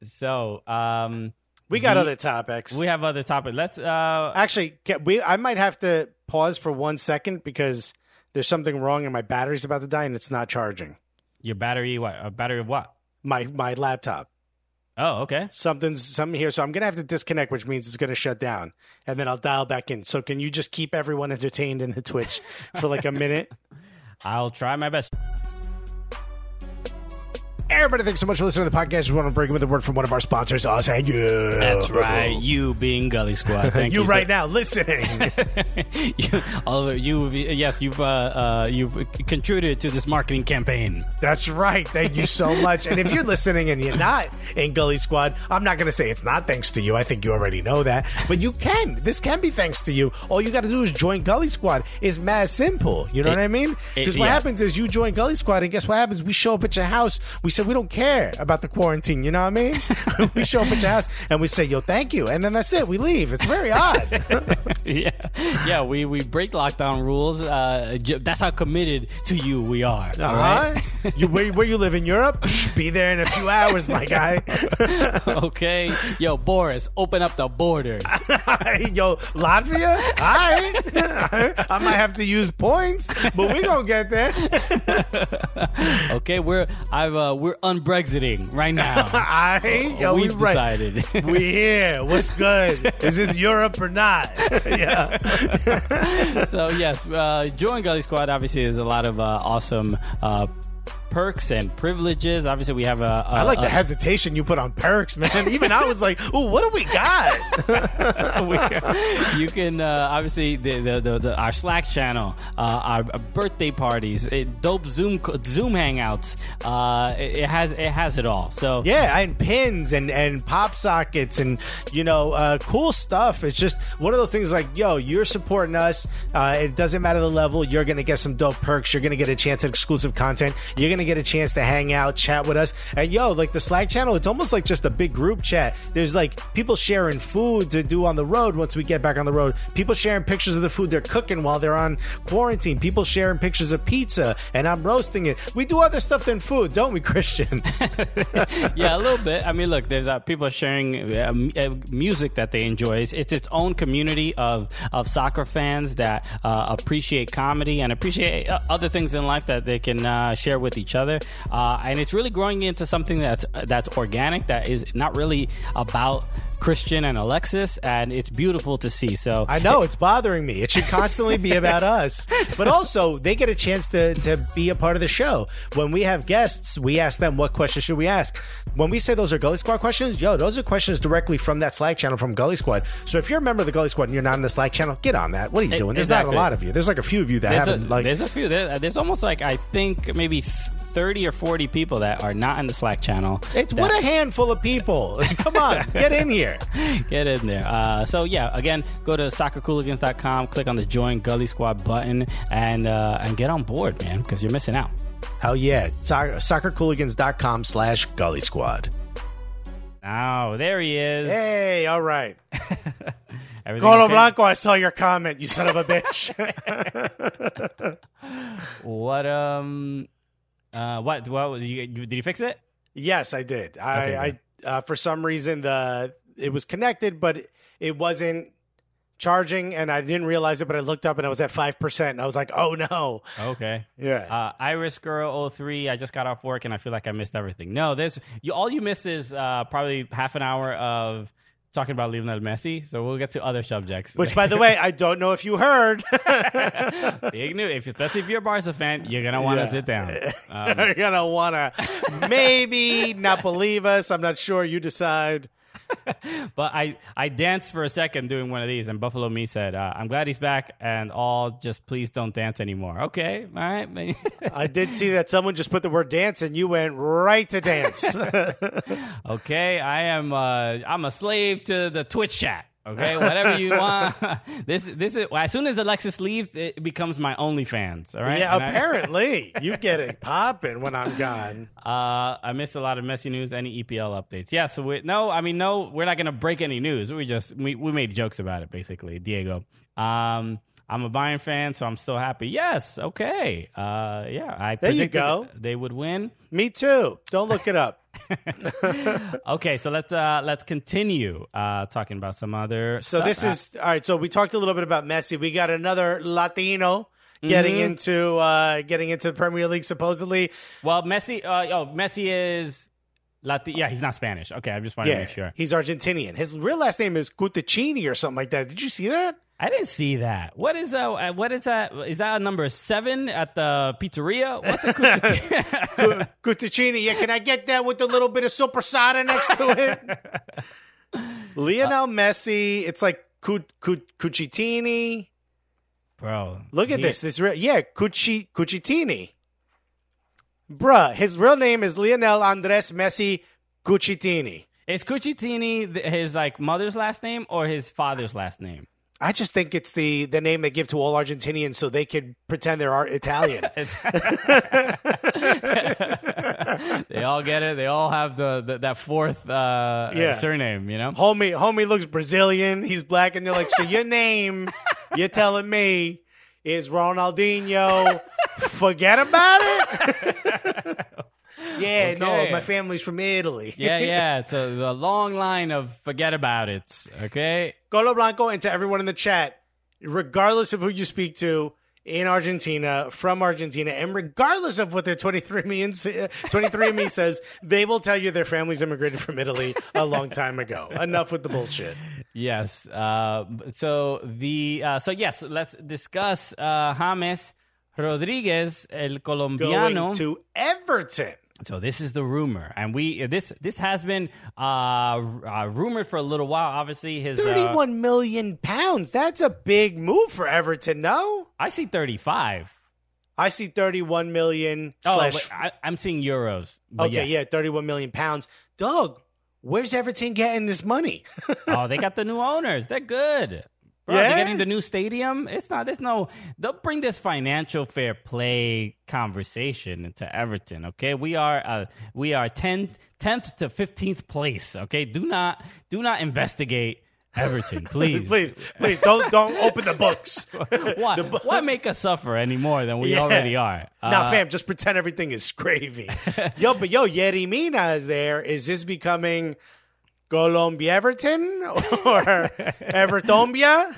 So, um, We got We- other topics. we have other topics. Let's. uh Actually, we I might have to pause for one second because there's something wrong and my battery's about to die and it's not charging. Your battery, what? A battery of what? My my laptop. Oh, okay. Something's something here, so I'm gonna have to disconnect, which means it's gonna shut down, and then I'll dial back in. So can you just keep everyone entertained in the Twitch for like a minute? I'll try my best. Everybody, thanks so much for listening to the podcast. We want to bring in with a word from one of our sponsors, us and you. That's right. You being Gully Squad. Thank you. You right now listening. you, Oliver, you, yes, you've uh, uh, you've contributed to this marketing campaign. That's right. Thank you so much. And if you're listening and you're not in Gully Squad, I'm not going to say it's not thanks to you. I think you already know that. But you can. This can be thanks to you. All you got to do is join Gully Squad. It's mad simple. You know It- what I mean? Because what yeah. happens is you join Gully Squad, and guess what happens? We show up at your house. We say we don't care about the quarantine. You know what I mean? we show up at your house and we say, yo, thank you. And then that's it. We leave. It's very odd. yeah, yeah. We we break lockdown rules. Uh, that's how committed to you we are. all right? Uh-huh. you, where, where you live in Europe? Be there in a few hours, my guy. okay. Yo, Boris, open up the borders. Yo, Latvia? All right. I might have to use points, but we're going to get there. Okay, we're I've uh, we're unbrexiting right now. Right. Yo, we We've right. decided. We here. What's good? Is this Europe or not? yeah. so yes, uh, join Gully Squad. Obviously, there's a lot of uh, awesome uh, perks and privileges. Obviously, we have a. a I like a- the hesitation you put on perks, man. Even I was like, "Ooh, what do we got?" we can- you can uh, obviously the, the, the, the our Slack channel, uh, our birthday parties, it, dope Zoom Zoom hangouts. Uh, it, it has it has it all. So Yeah, and pins and and pop sockets and you know uh, cool stuff. It's just one of those things like, yo, you're supporting us. Uh, it doesn't matter the level. You're gonna get some dope perks. You're gonna get a chance at exclusive content. You're gonna get a chance to hang out, chat with us. And yo, like the Slack channel, it's almost like just a big group chat. There's like people sharing food to do on the road once we get back on the road. People sharing pictures of the food they're cooking while they're on quarantine. People sharing pictures of pizza, and I'm roasting it. We do other stuff than food, don't we, Christian? yeah, a little bit. I mean, look, there's uh, people sharing uh, m- music that they enjoy. It's, it's its own community of of soccer fans that uh, appreciate comedy and appreciate uh, other things in life that they can uh, share with each other. Uh, and it's really growing into something that's that's organic, that is not really about Christian and Alexis, and it's beautiful to see. So I know it's bothering me. It should constantly be about us. But also, they get a chance to, to be a part of the show. When we have guests, we ask them what questions should we ask. When we say those are Gully Squad questions, yo, those are questions directly from that Slack channel from Gully Squad. So if you're a member of the Gully Squad and you're not in the Slack channel, get on that. What are you doing? There's not a lot of you. There's like a few of you that there's haven't like there's a few. There, there's almost like I think maybe 30 or 40 people that are not in the Slack channel. It's that- what a handful of people. Come on, get in here. Get in there. Uh, so yeah, again, go to soccercooligans.com, click on the join Gully Squad button, and uh, and get on board, man, because you're missing out. Hell yeah. Soc- soccercooligans.com slash gully squad. Oh, there he is. Hey, all right. Golo okay? Blanco, I saw your comment, you son of a bitch. What um, uh, what what was you, did you fix it? yes, I did. Okay, I, I uh, for some reason the it was connected, but it wasn't charging, and I didn't realize it. But I looked up and I was at five percent. I was like, oh no. Okay. Yeah. Uh, Iris Girl 03, I just got off work and I feel like I missed everything. No, there's you, all you missed is uh, probably half an hour of talking about Lionel Messi. So we'll get to other subjects. Which, by the way, I don't know if you heard. big news. If, especially if you're a Barca fan, you're gonna want to Yeah. sit down. Um, You're gonna wanna maybe not believe us. I'm not sure. You decide. but I I danced for a second doing one of these, and Buffalo Me said, uh, "I'm glad he's back, and all just please don't dance anymore." Okay, all right. I did see that someone just put the word dance, and you went right to dance. Okay, I am. Uh, I'm a slave to the Twitch chat. Okay, whatever you want. this this is as soon as Alexis leaves, it becomes my OnlyFans. All right. yeah, And I- apparently you get it popping when I'm gone. Uh, I missed a lot of messy news. Any EPL updates? Yeah. So we, no, I mean no, we're not gonna break any news. We just we, we made jokes about it basically. Diego. Um, I'm a Bayern fan, so I'm still happy. Yes. Okay. Uh, yeah. I There you go. They would win. Me too. Don't look it up. Okay, so let's uh let's continue uh talking about some other. So stuff. this is all right. So we talked a little bit about Messi. We got another Latino getting Mm-hmm. into uh getting into the Premier League supposedly. Well, Messi. Uh, oh, Messi is Latin. Yeah, he's not Spanish. Okay, I'm just wanted to Yeah, make sure. he's Argentinian. His real last name is Cutticini or something like that. Did you see that? I didn't see that. What is uh? uh, What is that? Is that a number seven at the pizzeria? What's a cucci- Cutticini. Yeah, can I get that with a little bit of sopressata next to it? Lionel Messi. It's like Cut Cucitini. Bro, Look at he- this. This real yeah, Cucci Cucitini. Bruh, his real name is Lionel Andres Messi Cuccittini. Is Cuccittini his like mother's last name or his father's last name? I just think it's the the name they give to all Argentinians so they can pretend they're Italian. They all get it. They all have the, the that fourth uh, Yeah. surname. You know. homie, homie looks Brazilian. He's black, and they're like, "So your name? You're telling me is Ronaldinho? Forget about it." yeah, no, my family's from Italy. Yeah, yeah. It's a, the long line of forget about it. Okay. Golo Blanco, and to everyone in the chat, regardless of who you speak to in Argentina, from Argentina, and regardless of what their 23andMe, and sa- 23andMe says, they will tell you their families immigrated from Italy a long time ago. Enough with the bullshit. Yes. Uh, so the uh, so yes, let's discuss uh, James Rodriguez, el colombiano. Going to Everton. So this is the rumor, and we this this has been uh, uh rumored for a little while. Obviously, his uh, Thirty-one million pounds. That's a big move for Everton, no? I see thirty five. I see 31 million Oh, slash. I, I'm seeing euros. But okay, yes. yeah, 31 million pounds. Doug, where's Everton getting this money? oh, they got the new owners. They're good. Bro, Yeah? they're getting the new stadium. It's not. There's no. They'll bring this financial fair play conversation into Everton. Okay, we are. Uh, we are tenth, tenth to fifteenth place. Okay, do not, do not investigate Everton, please. please, please don't don't open the books. Why, why make us suffer any more than we Yeah. already are? nah, Uh, fam, just pretend everything is gravy. yo, but yo, Yerry Mina is there. Is this becoming Colombia Everton or Evertombia?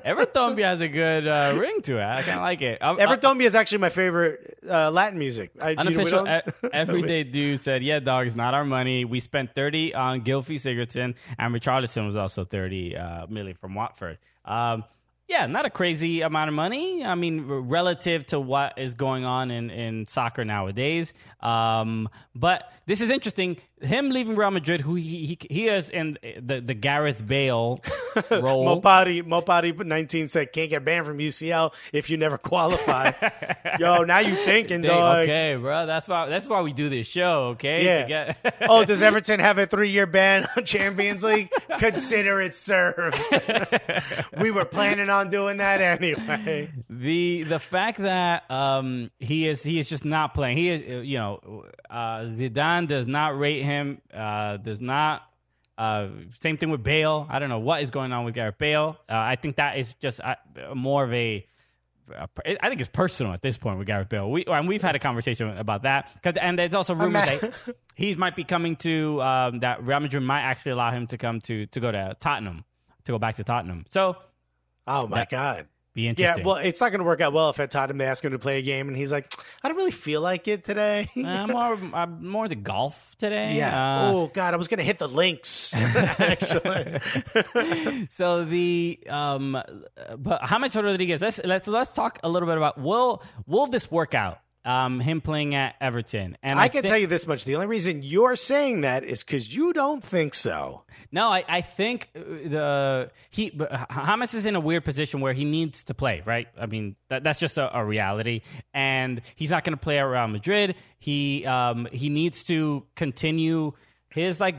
Everton has a good uh, ring to it. I kind of like it. Uh, Evertombia is actually my favorite uh, Latin music. I, you know, Unofficial e- everyday dude said, "Yeah, dog, it's not our money. We spent thirty on Gylfi Sigurdsson, and Richarlison was also thirty uh, million from Watford." Um, Yeah, not a crazy amount of money. I mean, relative to what is going on in, in soccer nowadays. Um, but this is interesting. Him leaving Real Madrid, who he he, he is in the the Gareth Bale role. Mopati Mopati 19 said can't get banned from UCL if you never qualify. Yo, now you thinking, dog. okay, bro. That's why that's why we do this show. Okay. Yeah. Get- oh, does Everton have a three year ban on Champions League? Consider it served. we were planning on doing that anyway. the the fact that um he is he is just not playing. He is you know uh, Zidane does not rate him. Uh, does not. Uh, same thing with Bale. I don't know what is going on with Gareth Bale. Uh, I think that is just uh, more of a. uh, I think it's personal at this point with Gareth Bale. We and we've had a conversation about that. 'Cause- and there's also rumors that he might be coming to um, that Real Madrid might actually allow him to come to to go to Tottenham to go back to Tottenham. So Oh my That- god. be interesting. Yeah, well, it's not going to work out well if I at Tottenham they ask him to play a game and he's like, I don't really feel like it today. Uh, more, I'm more the golf today. yeah. Uh, oh God, I was going to hit the links. Actually, So the um, but how much James Rodriguez. Let's let's let's talk a little bit about will will this work out? Um, him playing at Everton, and I can thi- tell you this much: the only reason you're saying that is because you don't think so. No, I, I think uh, the he but H- James is in a weird position where he needs to play, right? I mean, that, that's just a, a reality, and he's not going to play around Madrid. He um he needs to continue his like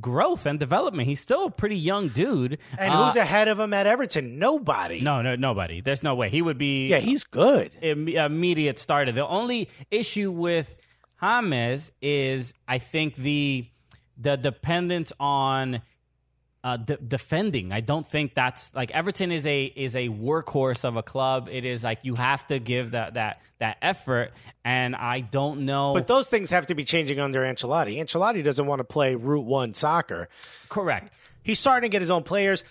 growth and development. He's still a pretty young dude. And Uh, who's ahead of him at Everton? Nobody. no, no, nobody. There's no way he would be. Yeah, he's good. Im- immediate starter. The only issue with James is, I think the the dependence on uh, de- defending. I don't think that's like Everton is a is a workhorse of a club. It is like you have to give that that that effort, and I don't know. But those things have to be changing under Ancelotti. Ancelotti doesn't want to play Route One soccer. correct. He's starting to get his own players.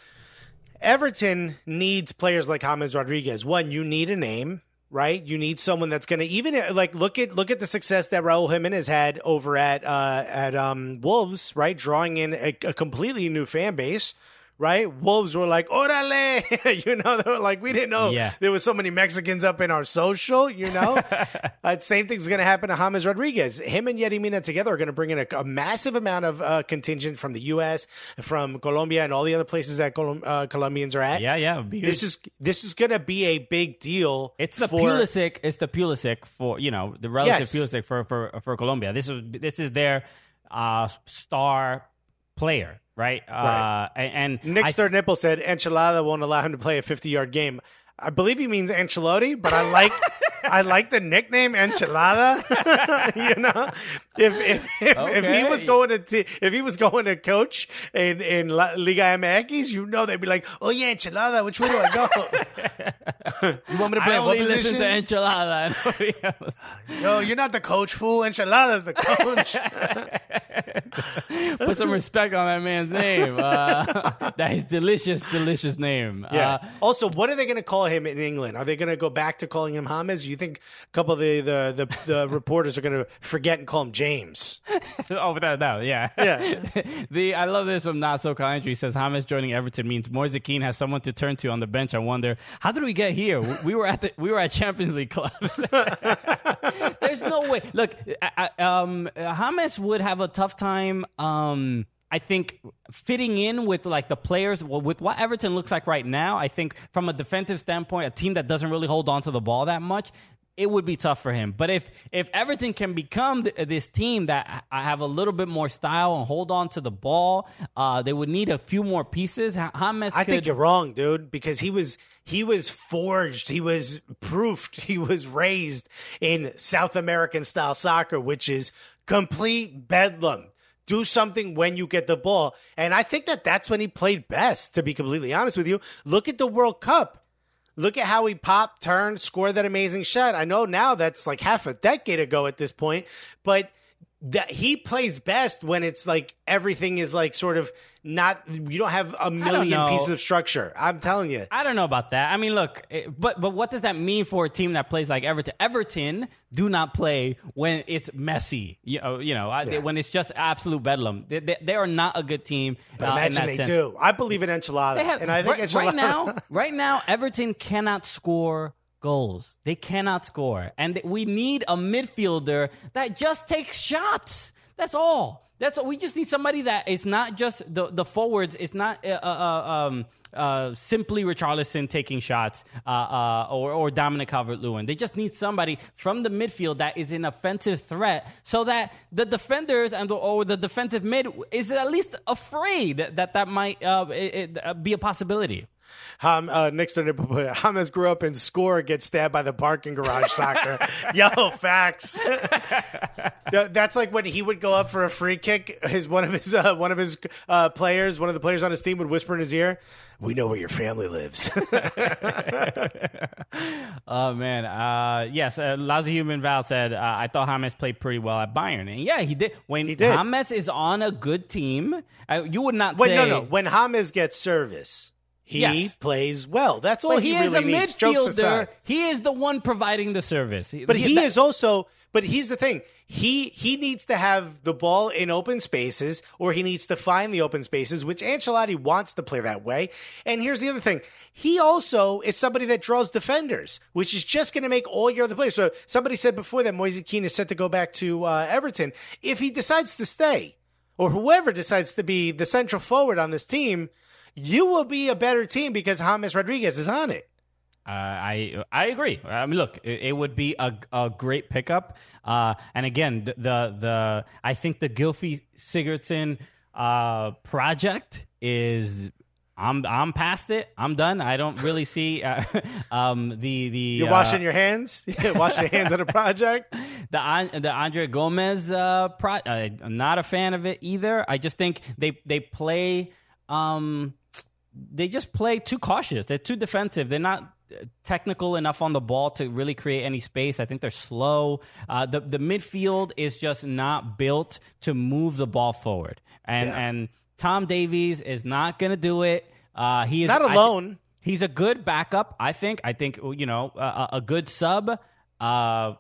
Everton needs players like James Rodriguez. One, you need a name, right? You need someone that's going to even like look at look at the success that Raul Jimenez had over at uh, at um, Wolves, right? Drawing in a, a completely new fan base. Right, Wolves were like, "Orale," you know. They were like, "We didn't know Yeah. there was so many Mexicans up in our social." You know, uh, same thing's going to happen to James Rodriguez. Him and Yerry Mina together are going to bring in a, a massive amount of uh, contingent from the U.S., from Colombia, and all the other places that uh, Colombians are at. Yeah, yeah. This is this is going to be a big deal. It's the for, Pulisic. It's the Pulisic for you know the relative Yes. Pulisic for for for Colombia. This is this is their uh, star player, right? Right. Uh, and and Nick I- Sternipple said Enchilada won't allow him to play a 50 yard game. I believe he means Ancelotti, but I like I like the nickname Enchilada. you know, if if if, if he was going to t- if he was going to coach in in La- Liga MX, you know they'd be like, oh yeah, Enchilada, which way do I go? you want me to play I what only listen position? to Enchilada. No, you're not the coach, fool. Enchilada's the coach. Put some respect on that man's name. Uh, that is delicious, delicious name. Yeah. Uh, also, what are they going to call him in England? Are they going to go back to calling him James? You think a couple of the the, the, the reporters are going to forget and call him James? oh, without a doubt, yeah. Yeah. the I love this from Not So Kind Entry. Says James joining Everton means Moise Kean has someone to turn to on the bench. I wonder how did we get here? We- We were at the we were at Champions League clubs. There's no way. Look, I, I, um, James would have a tough time. Um, I think fitting in with like the players with what Everton looks like right now. I think from a defensive standpoint, a team that doesn't really hold on to the ball that much. It would be tough for him, but if if Everton can become th- this team that I have a little bit more style and hold on to the ball, uh, they would need a few more pieces. Ha- James, I could, think you're wrong, dude, because he was he was forged, he was proofed, he was raised in South American style soccer, which is complete bedlam. Do something when you get the ball, and I think that that's when he played best. To be completely honest with you, look at the World Cup. Look at how he popped, turned, scored that amazing shot. I know now that's like half a decade ago at this point, but that he plays best when it's like everything is like sort of not you don't have a million pieces of structure. I'm telling you. I don't know about that. I mean, look, it, but but what does that mean for a team that plays like Everton? Everton do not play when it's messy. You know, you know, I- Yeah. when it's just absolute bedlam. They, they, they are not a good team. But uh, in imagine that they sense. do. I believe in enchilada, have, and I think right, enchilada. right now, right now, Everton cannot score goals. They cannot score, and we need a midfielder that just takes shots. That's all. That's. We just need somebody that is not just the the forwards. It's not uh, uh, uh, um, uh, simply Richarlison taking shots uh, uh, or or Dominic Calvert Lewin. They just need somebody from the midfield that is an offensive threat, so that the defenders and or the defensive mid is at least afraid that that might it, it, be a possibility. Ham, uh, next Nixon, James grew up in score, gets stabbed by the parking garage soccer. Yo, facts. That's like when he would go up for a free kick. His one of his uh, one of his uh, players, one of the players on his team, would whisper in his ear, "We know where your family lives." Oh man, uh, yes. Uh, Lousy Human Val said, uh, "I thought James played pretty well at Bayern, and yeah, he did. When He did. James is on a good team, uh, you would not Wait, say no, no. When James gets service, he Yes. plays well. That's all But he, he, is really a needs. Midfielder. He is the one providing the service. But he that- is also. But here's the thing: he he needs to have the ball in open spaces, or he needs to find the open spaces, which Ancelotti wants to play that way. And here's the other thing: he also is somebody that draws defenders, which is just going to make all your other players. So somebody said before that Moise Kean is set to go back to uh, Everton. If he decides to stay, or whoever decides to be the central forward on this team, you will be a better team because James Rodriguez is on it. Uh, I I agree. I mean, look, it, it would be a, a great pickup. Uh, and again, the, the the I think the Gylfi Sigurdsson uh, project is. I'm I'm past it. I'm done. I don't really see uh, um, the the You're uh, washing your hands, Wash your hands on a project. the the Andre Gomes uh, pro. Uh, I'm not a fan of it either. I just think they they play. Um, they just play too cautious. They're too defensive. They're not uh, technical enough on the ball to really create any space. I think they're slow. Uh, the the midfield is just not built to move the ball forward. And Yeah. and Tom Davies is not going to do it. Uh, he is Not I alone. he's a good backup. I think. I think you know a, a- a good sub. Uh,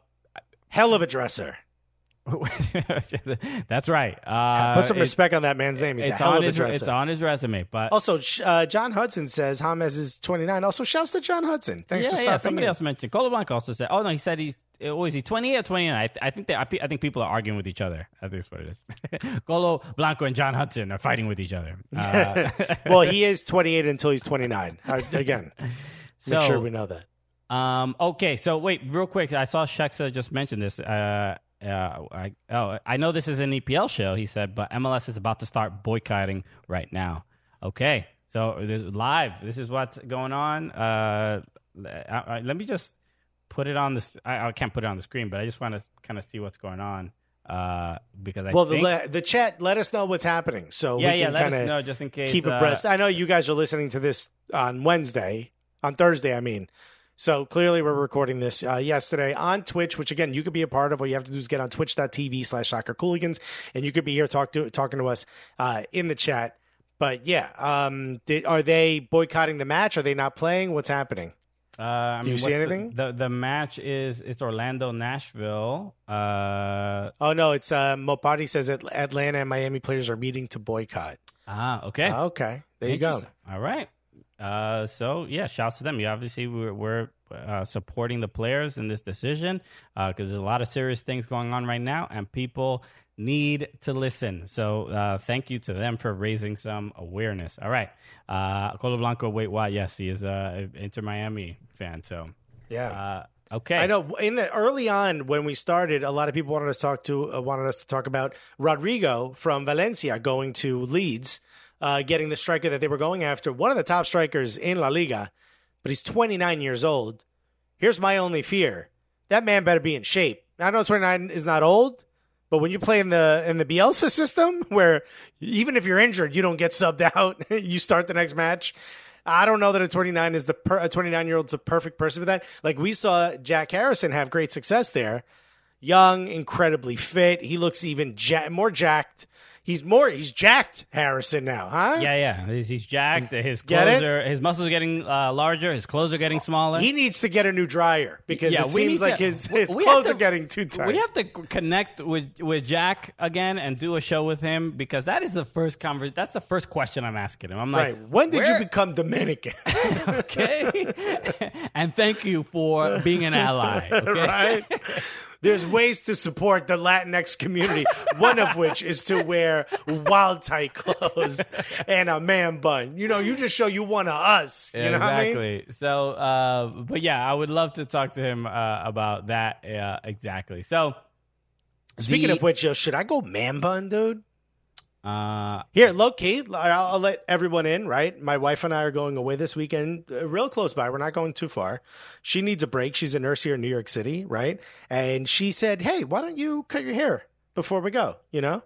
Hell of a dresser. That's right. Uh, Put some it- respect on that man's name. He's it's on his it's on his resume. But also, uh, John Hudson says James is 29. Also, shouts to John Hudson. Thanks yeah, for yeah. stopping Somebody in. else mentioned. Colo Blanco also said. Oh no, he said he's. Oh, is he twenty or twenty nine? I, th- I think that I, I think people are arguing with each other. I think that's what it is. Colo Blanco and John Hudson are fighting with each other. Uh, well, he is 28 until he's 29. Uh, again, so make sure we know that. Um, okay, so wait, real quick. I saw Shexa just mention this. Uh, uh, I, oh, I know this is an EPL show, he said, but MLS is about to start boycotting right now. Okay, so this, live. This is what's going on. Uh, I, I, let me just put it on this. I, I can't put it on the screen, but I just want to kind of see what's going on. Uh, because I Well, think, the, the chat, let us know what's happening. So yeah, we yeah. Let us know just in case. keep uh, abreast. I know you guys are listening to this on Wednesday, on Thursday, I mean. So clearly, we're recording this uh, yesterday on Twitch, which again you could be a part of. All you have to do is get on twitch.tv slash soccer cooligans, and you could be here talk to, talking to us uh, in the chat. But yeah, um, did, are they boycotting the match? Are they not playing? What's happening? Uh, I Do you mean, see what's the- anything? The, the match is it's Orlando Nashville. Uh, Oh no, it's uh, Mopati says that Atlanta and Miami players are meeting to boycott. ah, okay. Okay, there you go. All right. Uh, so yeah, shouts to them. You obviously we're, we're uh, supporting the players in this decision because there's a lot of serious things going on right now, and people need to listen. So uh, thank you to them for raising some awareness. All right, uh, Colo Blanco. Wait, why? Yes, he is a Inter Miami fan. So Yeah. uh, okay, I know. In the early on when we started, a lot of people wanted us to talk to uh, wanted us to talk about Rodrigo from Valencia going to Leeds, uh, getting the striker that they were going after, one of the top strikers in La Liga, but he's 29 years old. Here's my only fear: that man better be in shape. I know 29 is not old, but when you play in the in the Bielsa system, where even if you're injured, you don't get subbed out, you start the next match. I don't know that a 29 is the per, a 29 year old's a perfect person for that. Like we saw Jack Harrison have great success there. young, incredibly fit. He looks even ja- more jacked. He's more. He's jacked Harrison now, huh? Yeah, yeah. He's, he's jacked. His Get clothes it? are his muscles are getting uh, larger. His clothes are getting smaller. He needs to get a new dryer because Yeah, it we seems need like to- his, his we have clothes to- are getting too tight. We have to c- connect with with Jack again and do a show with him because that is the first conversation. That's the first question I'm asking him. I'm like, right. When did you where- become Dominican? okay? and thank you for being an ally. Okay? right? There's ways to support the Latinx community, one of which is to wear wild tight clothes and a man bun. You know, you just show you one of us. You know what I mean? exactly. So, uh, but yeah, I would love to talk to him uh, about that. Uh, exactly. So, Speaking the- of which, yo, should I go man bun, dude? Uh, Here, low key, I'll, I'll let everyone in, right? My wife and I are going away this weekend, uh, real close by. We're not going too far. She needs a break. She's a nurse here in New York City, right? And she said, Hey, why don't you cut your hair before we go? You know?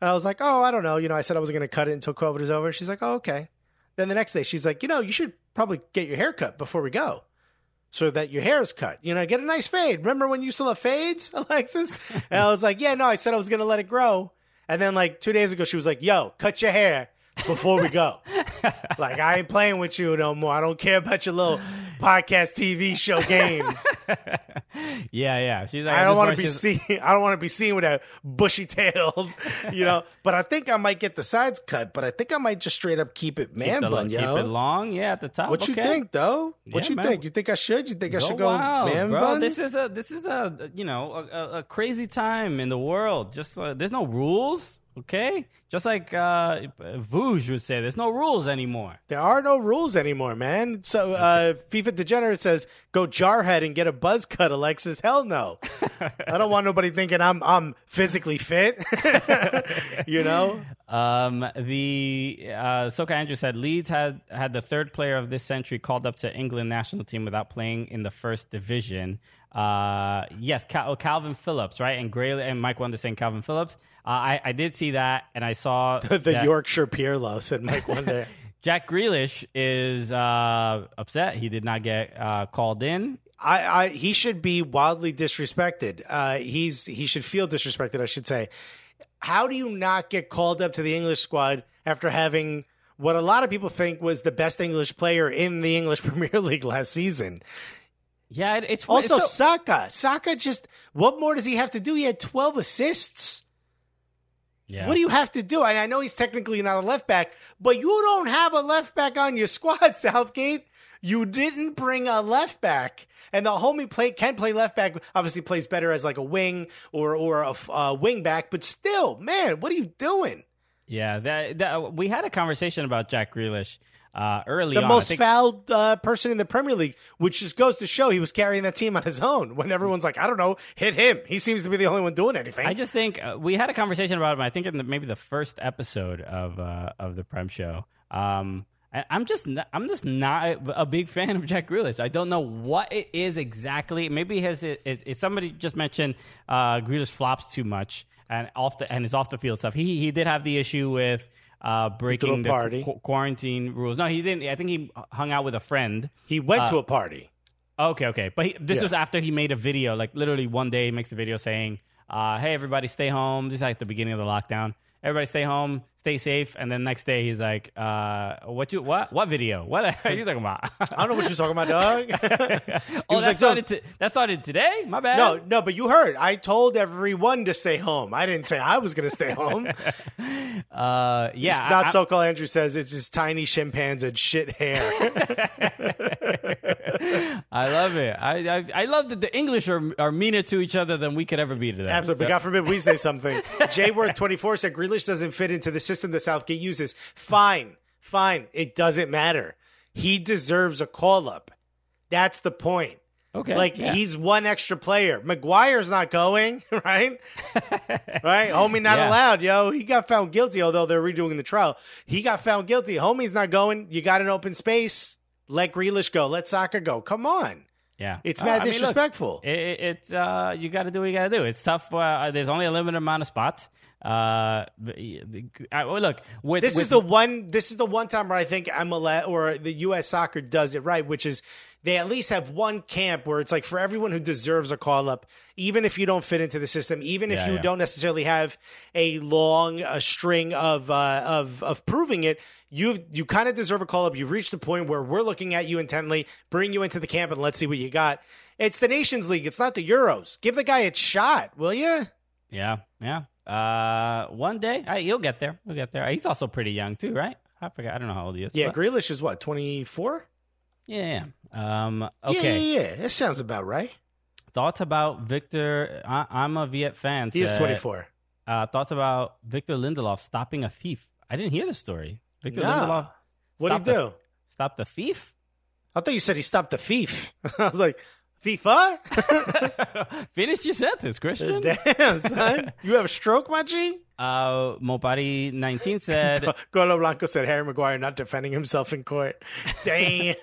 And I was like, Oh, I don't know. You know, I said I was going to cut it until COVID is over. She's like, Oh, okay. Then the next day, she's like, You know, you should probably get your hair cut before we go. So that your hair is cut, you know, get a nice fade. Remember when you to love fades, Alexis? And I was like, yeah, no, I said I was going to let it grow. And then like two days ago, she was like, yo, cut your hair before we go. like, I ain't playing with you no more. I don't care about your little podcast TV show games. yeah, yeah. She's like, I don't want to be she's- seen. I don't want to be seen with a bushy tail, you know. But I think I might get the sides cut. But I think I might just straight up keep it man the- bun, keep yo. it long. Yeah, at the top. What you think, though? What Yeah, you man. think? You think I should? You think I should go wild, man bro. bun? This is a this is a you know a, a, a crazy time in the world. Just uh, there's no rules, okay? Just like uh, Vogue would say, there's no rules anymore. There are no rules anymore, man. So uh, FIFA Degenerate says, "Go jarhead and get a buzz cut." Alexis, hell no. I don't want nobody thinking I'm I'm physically fit. you know, Um, the uh, Soka Andrew said Leeds had had the third player of this century called up to England national team without playing in the first division. Uh, yes, Cal- oh, Kalvin Phillips, right? And Gray and Mike Wonder saying Kalvin Phillips. Uh, I I did see that, and I saw the that Yorkshire Pirlo said Mike Wonder. Jack Grealish is uh, upset. He did not get uh, called in. I, I he should be wildly disrespected. Uh, he's he should feel disrespected. I should say. How do you not get called up to the English squad after having what a lot of people think was the best English player in the English Premier League last season? Yeah, it, it's Also, it's Saka. Saka just what more does he have to do? He had twelve assists. yeah. What do you have to do? And I know he's technically not a left back, but you don't have a left back on your squad, Southgate. You didn't bring a left back, and the homie play can play left back. Obviously, plays better as like a wing or or a uh, wing back. But still, man, what are you doing? Yeah, that, that we had a conversation about Jack Grealish uh, early The on. Most think- fouled uh, person in the Premier League, which just goes to show he was carrying that team on his own. When everyone's like, I don't know, hit him. He seems to be the only one doing anything. I just think uh, we had a conversation about him. I think in the, maybe the first episode of uh, of the Prem Show. Um, I, I'm just not, I'm just not a big fan of Jack Grealish. I don't know what it is exactly. Maybe his it- somebody just mentioned uh, Grealish flops too much and off the and his off the field stuff. He he did have the issue with. Uh, breaking the party. qu- quarantine rules. No, he didn't. I think he hung out with a friend. he went uh, to a party. Okay, okay. But he, this Yeah. was after he made a video, like literally one day he makes a video saying, uh, hey, everybody stay home. This is like the beginning of the lockdown. Everybody stay home, stay safe. And then next day he's like, uh, what you, what, what video? What are you talking about? I don't know what you're talking about, dog. oh, that like, "Don't- started, to, that started today? My bad. No, no, but you heard. I told everyone to stay home. I didn't say I was going to stay home. Uh, yeah. It's not I- so called Andrew says it's his tiny chimpanzee shit hair. I love it. I, I, I love that the English are, are meaner to each other than we could ever be to them. Absolutely. So- God forbid we say something. Jworth24 said Grealish doesn't fit into the system that Southgate uses. Fine. Fine. It doesn't matter. He deserves a call up. That's the point. okay. Like yeah. he's one extra player. Maguire's not going, right? right? Homie not Yeah. allowed, yo. He got found guilty, although they're redoing the trial. He got found guilty. Homie's not going. You got an open space. Let Grealish go. Let Saka go. Come on. Yeah, It's Uh, mad I mean, look, disrespectful. it, it, it's uh, you got to do what you got to do. It's tough. Uh, there's only a limited amount of spots. Uh, look, with, This with, is the one. This is the one time where I think MLS or the U.S. Soccer does it right, which is they at least have one camp where it's like for everyone who deserves a call up, even if you don't fit into the system, even if Yeah, you yeah. don't necessarily have a long a string of uh, of of proving it, you you kind of deserve a call up. You've reached the point where we're looking at you intently, bring you into the camp, and let's see what you got. It's the Nations League. It's not the Euros. Give the guy a shot, will you? yeah, yeah. Uh, one day I, he'll get there. He'll get there. He's also pretty young too, right? I forgot. I don't know how old he is. Yeah, but- Grealish is what twenty four. yeah, yeah. Um, okay. Yeah, yeah, yeah. That sounds about right. Thoughts about Victor? I, I'm a Viet fan. He is 24. Uh, thoughts about Victor Lindelof stopping a thief? I didn't hear the story. Victor No. Lindelof. What'd he stopped a- do? Stop the thief? I thought you said he stopped the thief. I was like, FIFA? Finish your sentence, Christian. Damn, son. You have a stroke, my G? Uh, Mopari 19 said, Golo Blanco said Harry Maguire not defending himself in court. Damn.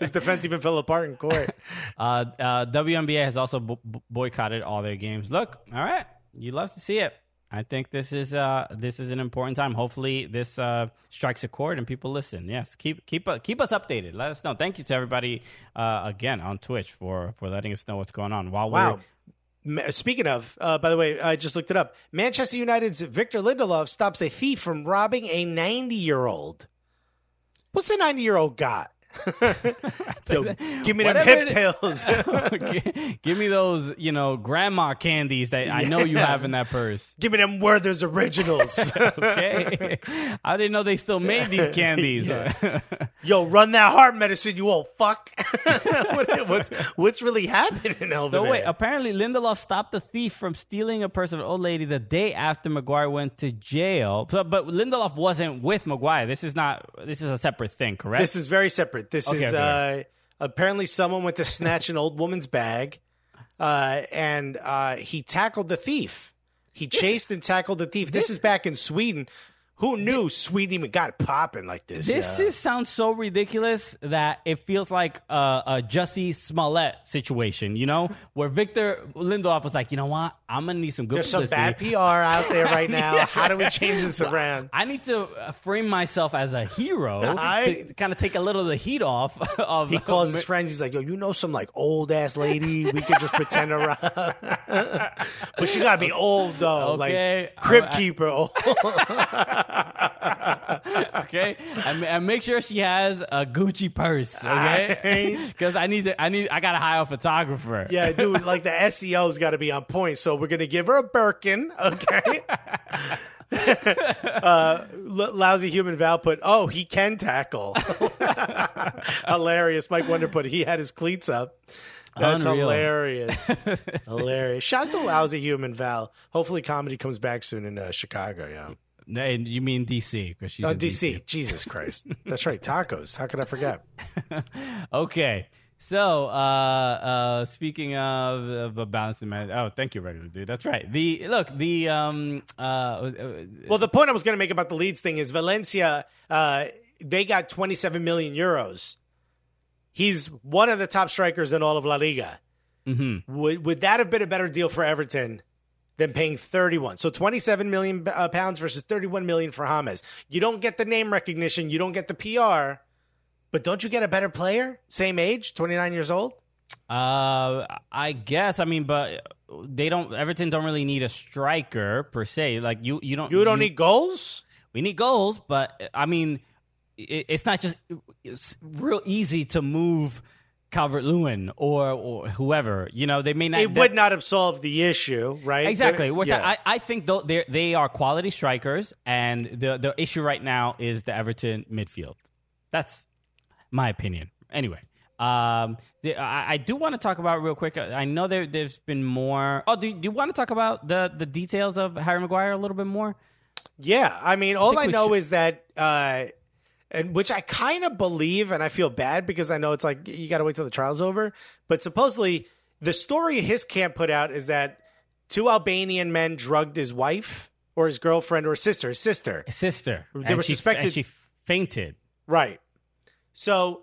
His defense even fell apart in court. uh, uh, WNBA has also bo- boycotted all their games. Look, all right, you love to see it. I think this is uh this is an important time. Hopefully, this uh strikes a chord and people listen. Yes, keep keep uh, keep us updated. Let us know. Thank you to everybody uh, again on Twitch for for letting us know what's going on. While Wow. we're Speaking of, uh, by the way, I just looked it up. Manchester United's Victor Lindelof stops a thief from robbing a 90 year old. What's a 90 year old got? Yo, give me them hip pills. Gi- give me those you know grandma candies that I know you have in that purse. give me them Werther's originals. Okay, I didn't know they still made these candies. Yo, run that heart medicine, you old fuck. What- what's, what's really happening over So there? wait, apparently Lindelof stopped the thief from stealing a purse of an old lady the day after Maguire went to jail. So, but Lindelof wasn't with Maguire. This is not. This is a separate thing, correct? This is very separate. This Okay, is okay. uh, apparently someone went to snatch an old woman's bag, uh, and uh, he tackled the thief. He chased and tackled the thief. This, is back in Sweden. Who knew Sweden even got popping like this? This yeah. is sounds so ridiculous that it feels like a, a Jussie Smollett situation, you know, where Victor Lindelof was like, you know what, I'm gonna need some good There's some bad PR out there right now. How do we change this around? I need to uh, frame myself as a hero I- to, kind of take a little of the heat off of. He calls his friends. He's like, "Yo, you know some like old ass lady we could just pretend around, but she gotta be old though, Okay. like crib I- keeper old." okay, and, make sure she has a Gucci purse. Okay, because I need to. I need. I got to hire a photographer. Yeah, dude, like the SEO's got to be on point. So we're gonna give her a Birkin, okay? uh, l- lousy human Val put, oh, he can tackle. hilarious. Mike Wonder put, he had his cleats up. That's Unreal. hilarious. hilarious. Shouts to lousy human Val. Hopefully, comedy comes back soon in uh, Chicago. Yeah. And you mean DC? Because she's Oh, in DC. Jesus Christ. That's right. Tacos. How could I forget? Okay. So, uh, uh, speaking of, of a balancing man, oh, thank you, regular dude. That's right. The look, the um, uh, uh, Well, the point I was going to make about the Leeds thing is Valencia, uh, they got 27 million euros. He's one of the top strikers in all of La Liga. Mm-hmm. Would, would that have been a better deal for Everton than paying 31? So 27 million uh, pounds versus 31 million for James. You don't get the name recognition, you don't get the PR, but don't you get a better player? Same age, 29 years old? Uh, I guess. I mean, but they don't. Everton don't really need a striker per se. Like you, you don't. You don't need goals? We need goals, but I mean, it, it's not just it's real easy to move Calvert Lewin or or whoever. You know, they may not. It would not have solved the issue, right? Exactly. Yeah. I, I think though they they are quality strikers, and the the issue right now is the Everton midfield. That's my opinion. Anyway, um, the, I, I do want to talk about real quick. I know there there's been more. Oh, do, do you want to talk about the the details of Harry Maguire a little bit more? Yeah, I mean, all think I, know should- is that, uh, and which I kind of believe, and I feel bad because I know it's like you got to wait till the trial's over. But supposedly, the story his camp put out is that two Albanian men drugged his wife or his girlfriend or sister, his sister. His sister. They And were she- suspected- and she fainted. Right. So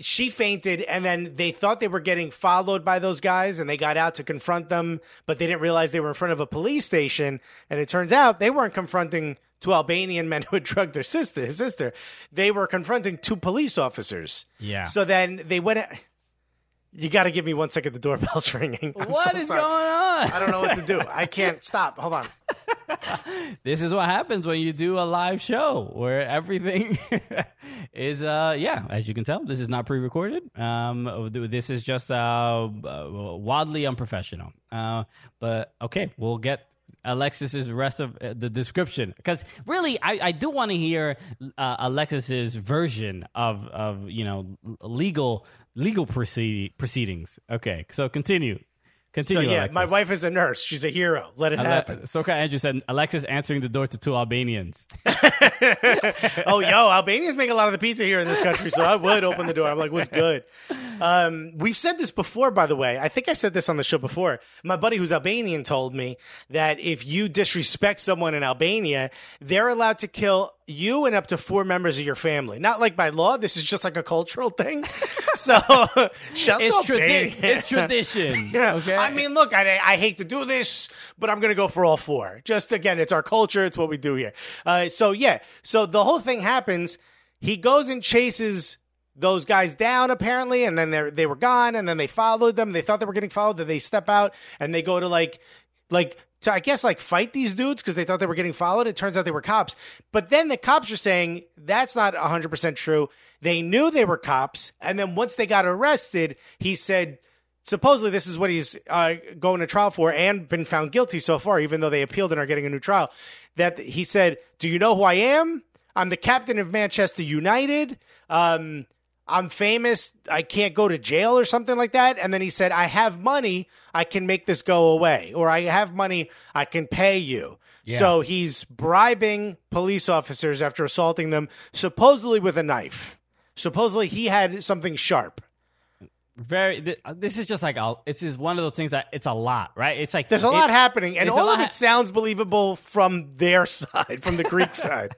she fainted and then they thought they were getting followed by those guys and they got out to confront them but they didn't realize they were in front of a police station and it turns out they weren't confronting two albanian men who had drugged their sister his sister they were confronting two police officers Yeah. so then they went you got to give me one second the doorbell's ringing. I'm What so is sorry. going on? i don't know what to do. I can't stop. Hold on. This is what happens when you do a live show where everything is uh yeah as you can tell this is not pre-recorded. Um this is just uh wildly unprofessional. Uh but okay we'll get Alexis's rest of uh, the description. Because really I, I do want to hear uh, Alexis's version of of you know legal legal proceed, proceedings. Okay so continue so continue yeah Alexis. my wife is a nurse she's a hero let it Ale- happen Soka Andrew said Alexis answering the door to two Albanians. oh, yo, Albanians make a lot of the pizza here in this country, so I would open the door. I'm like, what's good? Um, we've said this before, by the way. I think I said this on the show before. My buddy who's Albanian told me that if you disrespect someone in Albania, they're allowed to kill you and up to four members of your family. Not like by law. This is just like a cultural thing. so, It's, tradi- it's tradition. Yeah. Okay. I mean, look, I, I hate to do this, but I'm going to go for all four. Just again, it's our culture. It's what we do here. Uh, so, yeah. So the whole thing happens. He goes and chases those guys down, apparently, and then they they were gone, and then they followed them. They thought they were getting followed. Then they step out and they go to like, like, to, I guess, like fight these dudes because they thought they were getting followed. It turns out they were cops. But then the cops are saying that's not 100% true. They knew they were cops. And then once they got arrested, he said, supposedly this is what he's uh, going to trial for and been found guilty so far, even though they appealed and are getting a new trial. That he said, "Do you know who I am? I'm the captain of Manchester United. Um, I'm famous. I can't go to jail or something like that." And then he said, "I have money. I can make this go away, or I have money. I can pay you." So he's bribing police officers after assaulting them, supposedly with a knife. Supposedly he had something sharp. Very. Th- this is just like a, it's just one of those things that it's a lot, right? It's like There's a it- lot happening, and all of ha- it sounds believable from their side, from the Greek side.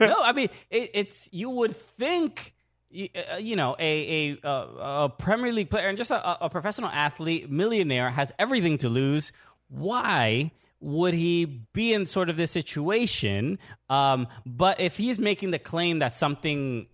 no, I mean it, it's you would think. Y- uh, You know, a a, uh, a Premier League player and just a, a professional athlete, millionaire, has everything to lose. Why would he be in sort of this situation? Um, but if he's making the claim that something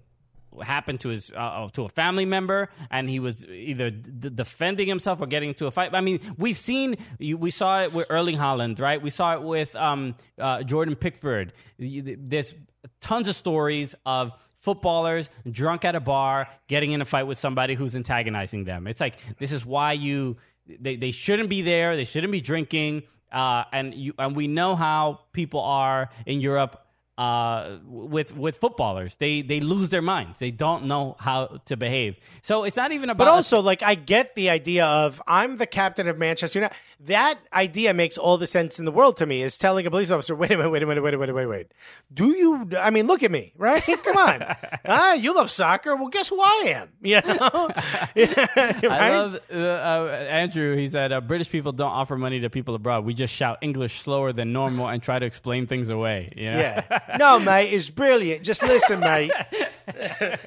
happened to his uh, to a family member and he was either d- defending himself or getting into a fight i mean we've seen we saw it with erling haaland right we saw it with um, uh, jordan pickford there's tons of stories of footballers drunk at a bar getting in a fight with somebody who's antagonizing them. It's like this is why you they, they shouldn't be there. They shouldn't be drinking. Uh, and you and we know how people are in europe uh, with with footballers. They they lose their minds. They don't know how to behave. So it's not even about. But also, like, I get the idea of I'm the captain of Manchester United. That idea makes all the sense in the world to me. Is telling a police officer, "Wait a minute, wait a minute, wait a minute, wait, wait, wait. Do you? I mean, look at me, right? Come on, ah, you love soccer. Well, guess who I am? You know, I Right? love uh, uh, Andrew. He said uh, British people don't offer money to people abroad. We just shout English slower than normal and try to explain things away. You know? Yeah. No, mate, it's brilliant. Just listen, mate.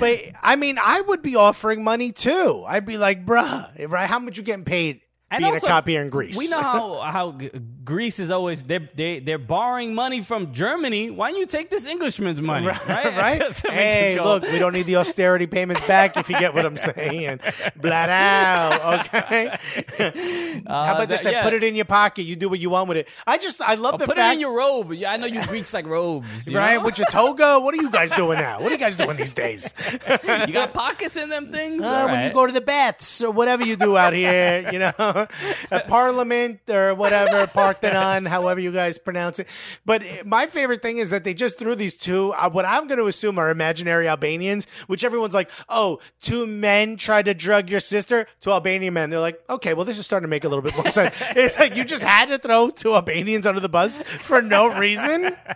but I mean, I would be offering money too. I'd be like, bruh, right? How much you getting paid And being also, a cop here in Greece? We know how how Greece is always they're they, they're borrowing money from Germany. Why don't you take this Englishman's money, right? right? Just to make hey, look, we don't need the austerity payments back if you get what I'm saying. Blat out, okay? How about this? that- I put it in your pocket. You do what you want with it. I just, I love the Put fact. it in your robe. Yeah, I know you Greeks like robes, you Right, know? with your toga. What are you guys doing now? What are you guys doing these days? you got pockets in them things. Uh, All When you go to the baths or whatever you do out here, you know, at Parliament or whatever, Parthenon, however you guys pronounce it. But my favorite thing is that they just threw these two, uh, what I'm going to assume are imaginary Albanians, which everyone's like, oh, two men tried to drug your sister, two Albanian men. They're like, okay, well, this is starting to make a little bit more sense. it's like you just had to throw two Albanians under the bus for no reason.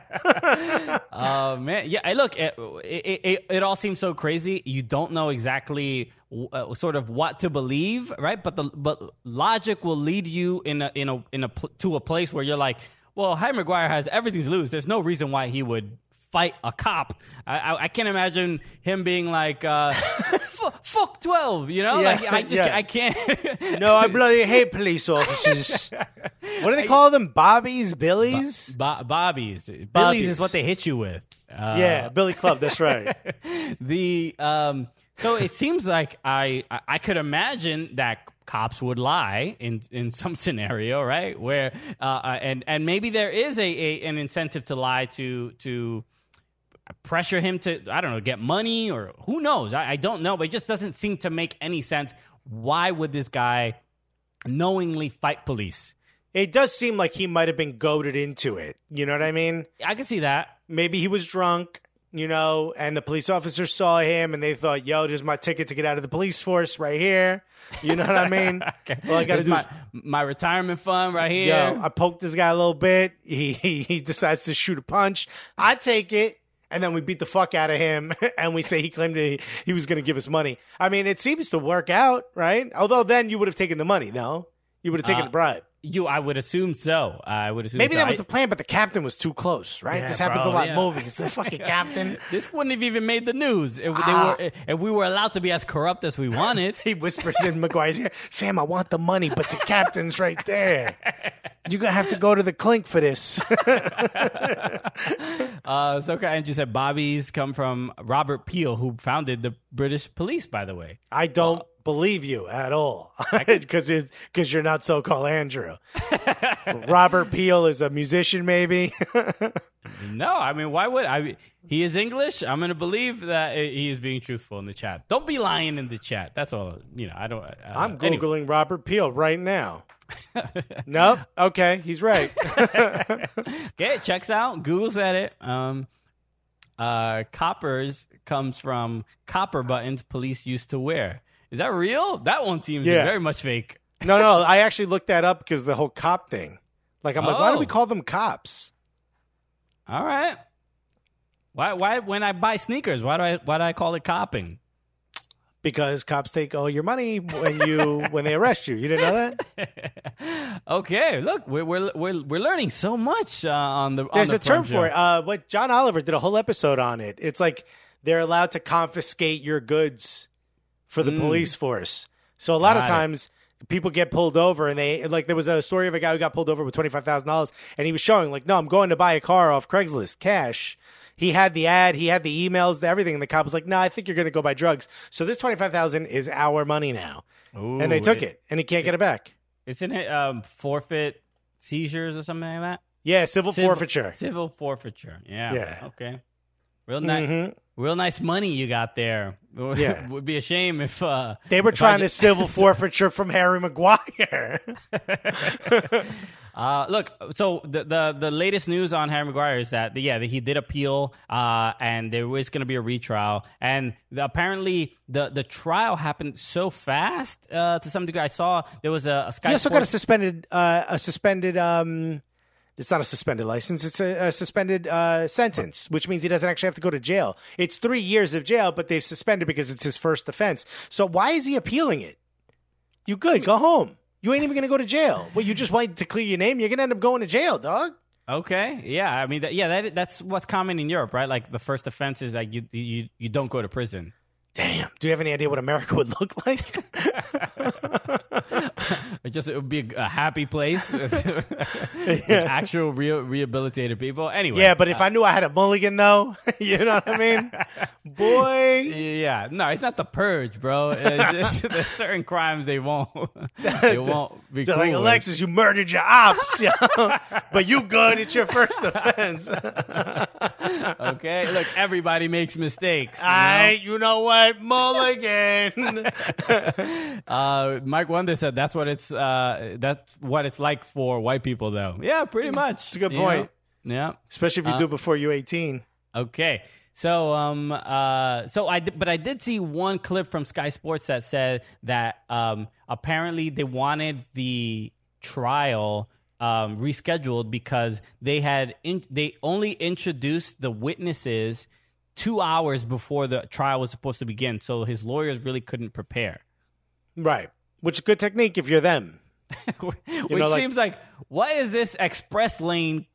Oh man, yeah. I Look, it, it, it, it all seems so crazy. You don't know exactly uh, sort of what to believe, right? But the but logic will lead you in a in a in a pl- to a place where you're like, well, Harry Maguire has everything to lose. There's no reason why he would fight a cop. I, I, I can't imagine him being like, uh, "F- "Fuck twelve, you know? Yeah, like I just yeah. I can't. No, I bloody hate police officers. what do they call them? Bobbies, Billies? Bo- Bobbies, Billies is what they hit you with. Uh, yeah, Billy Club. That's right. the um so it seems like I I- could imagine that cops would lie in in some scenario right? Where uh, uh and and maybe there is a, a an incentive to lie to to pressure him to I don't know get money or who knows? I, I don't know but it just doesn't seem to make any sense. Why would this guy knowingly fight police? It does seem like he might have been goaded into it. You know what I mean? I can see that. Maybe he was drunk, you know, and the police officers saw him and they thought, yo, this is my ticket to get out of the police force right here. You know what I mean? okay. All I got to do my, is my retirement fund right here Yo, I poked this guy a little bit. He, he he decides to shoot a punch. I take it, and then we beat the fuck out of him, and we say he claimed he, he was going to give us money. I mean, it seems to work out, right? Although then you would have taken the money, no? You would have taken Uh, the bribe. You, I would assume so. I would assume Maybe so. that was I- the plan, but the captain was too close, right? Yeah, this happens bro, a lot yeah. in movies. The fucking captain. This wouldn't have even made the news if Ah. they were if we were allowed to be as corrupt as we wanted. He whispers in Maguire's ear, "Fam, I want the money, but the captain's right there. You're gonna have to go to the clink for this." Uh, so and you said Bobby's come from Robert Peel, who founded the British police, by the way. I don't believe you at all because because you're not so called Andrew. Robert Peel is a musician, maybe. No, I mean, why would I? He is English. I'm going to believe that he is being truthful in the chat. Don't be lying in the chat. That's all. You know, I don't. Uh, I'm googling anyway. Robert Peel right now. nope. Okay, he's right. Okay, checks out. Google said it. Um, uh, coppers comes from copper buttons police used to wear. Is that real? That one seems Yeah. very much fake. no, no, I actually looked that up because the whole cop thing. Like, I'm like, why do we Oh. call them cops? All right. Why? Why? When I buy sneakers, why do I? Why do I call it copping? Because cops take all your money when you when they arrest you. You didn't know that? Okay, look, we're we're we're, we're learning so much uh, on the. There's on the a term for it. Uh, what John Oliver did a whole episode on it. It's like they're allowed to confiscate your goods for the police force. So a lot of Mm. Got it. times people get pulled over and they like there was a story of a guy who got pulled over with twenty five thousand dollars and he was showing like, no, I'm going to buy a car off Craigslist cash. He had the ad, he had the emails, everything, and the cop was like, "No, I think you're going to go buy drugs." So this twenty five thousand is our money now, and they took it, and he can't get it back. Isn't it um, forfeit seizures or something like that? Yeah, civil, forfeiture. Civil forfeiture. Yeah. Yeah. Okay. Real nice. Mhm. Real nice money you got there. Yeah. Would be a shame if uh, They were trying ju- to civil forfeiture from Harry Maguire. Uh, look, so the, the the latest news on Harry Maguire is that yeah, that he did appeal, uh, and there was going to be a retrial, and the, apparently the the trial happened so fast uh, to some degree. I saw there was a, a Sky He also got a suspended, uh, a suspended. Um, it's not a suspended license; it's a, a suspended uh, sentence, which means he doesn't actually have to go to jail. It's three years of jail, but they've suspended because it's his first offense. So why is he appealing it? You good? Go home. You ain't even gonna go to jail. Well, you just wanted to clear your name. You're gonna end up going to jail, dog. Okay, yeah, I mean, that, yeah, that that's what's common in Europe, right? Like the first offense is like you you you don't go to prison. Damn. Do you have any idea what America would look like? It just it would be a, a happy place with, with actual real rehabilitated people. Anyway, yeah, but if uh, I knew I had a mulligan, though, you know what I mean? Boy. Yeah, no, it's not the purge, bro. It's, it's, there's certain crimes they won't, they won't be cool like with. Alexis, you murdered your ops, yo. but you good. It's your first offense. Okay, look, everybody makes mistakes. you know? I, you know what, Mulligan. Uh, Mike Wonder said that's what it's uh, that's what it's like for white people, though. Yeah, pretty much. It's a good point. Yeah. Especially if you do it before you're eighteen. Okay. So um uh so I but I did see one clip from Sky Sports that said that um apparently they wanted the trial um rescheduled because they had in, they only introduced the witnesses 2 hours before the trial was supposed to begin so his lawyers really couldn't prepare. Right. Which is good technique if you're them. Which know, like- seems like what is this express lane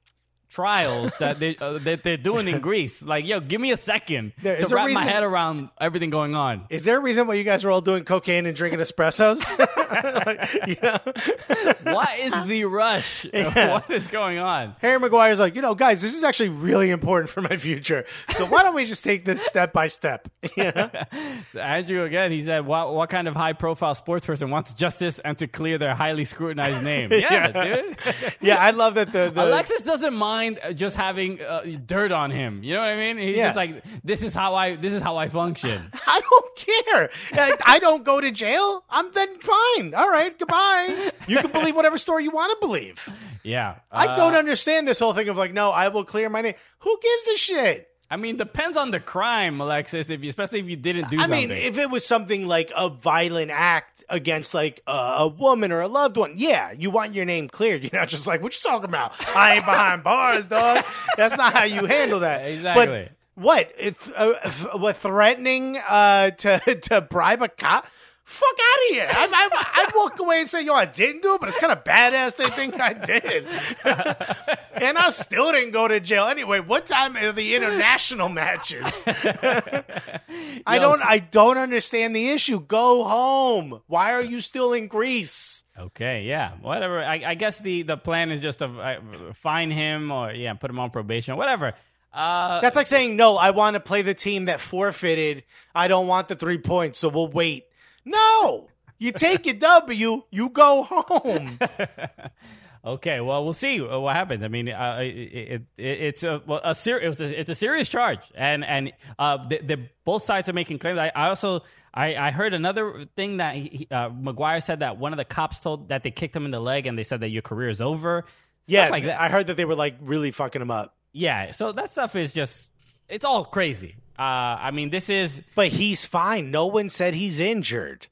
trials that they uh, that they're doing in Greece. Like, yo, give me a second There to is a wrap my reason- head around everything going on. Is there a reason why you guys are all doing cocaine and drinking espressos? Like, you know? What is the rush? What is going on? Harry Maguire's like, you know, guys, this is actually really important for my future. So why don't we just take this step by step? So Andrew again, he said, "What what kind of high profile sports person wants justice and to clear their highly scrutinized name?" Yeah, dude. Yeah, I love that the, the Alexis doesn't mind uh, just having uh, dirt on him. You know what I mean? He's Yeah. just like, "This is how I this is how I function." I don't care. I don't go to jail. I'm then fine. All right, goodbye. You can believe whatever story you want to believe. Yeah, I Uh, don't understand this whole thing of like, no, I will clear my name. Who gives a shit? I mean, depends on the crime, Alexis. If you, especially if you didn't do I something. I mean, if it was something like a violent act against like a, a woman or a loved one, yeah, you want your name cleared. You're not just like, what you talking about? I ain't behind bars, dog. That's not how you handle that. Exactly. But what? It's, uh, th- what threatening uh, to to bribe a cop? Fuck out of here! I, I, I'd walk away and say, "Yo, I didn't do it, but it's kind of badass they think I did." and I still didn't go to jail anyway. What time are the international matches? I don't. I don't understand the issue. Go home. Why are you still in Greece? okay, yeah, whatever. I, I guess the the plan is just to uh, fine him or yeah, put him on probation, whatever. Uh, That's like saying, "No, I want to play the team that forfeited. I don't want the three points, so we'll wait." No, you take your W. You go home. Okay, well, we'll see uh, what happens. I mean, uh, it, it, it, it's a well, a, ser- it's a it's a serious charge, and and uh, the, the both sides are making claims. I, I also I, I heard another thing that he, uh, Maguire said that one of the cops told that they kicked him in the leg, and they said that your career is over. Yeah, like. I heard that they were like really fucking him up. yeah, so that stuff is just it's all crazy. Uh, I mean, this is But he's fine. No one said he's injured.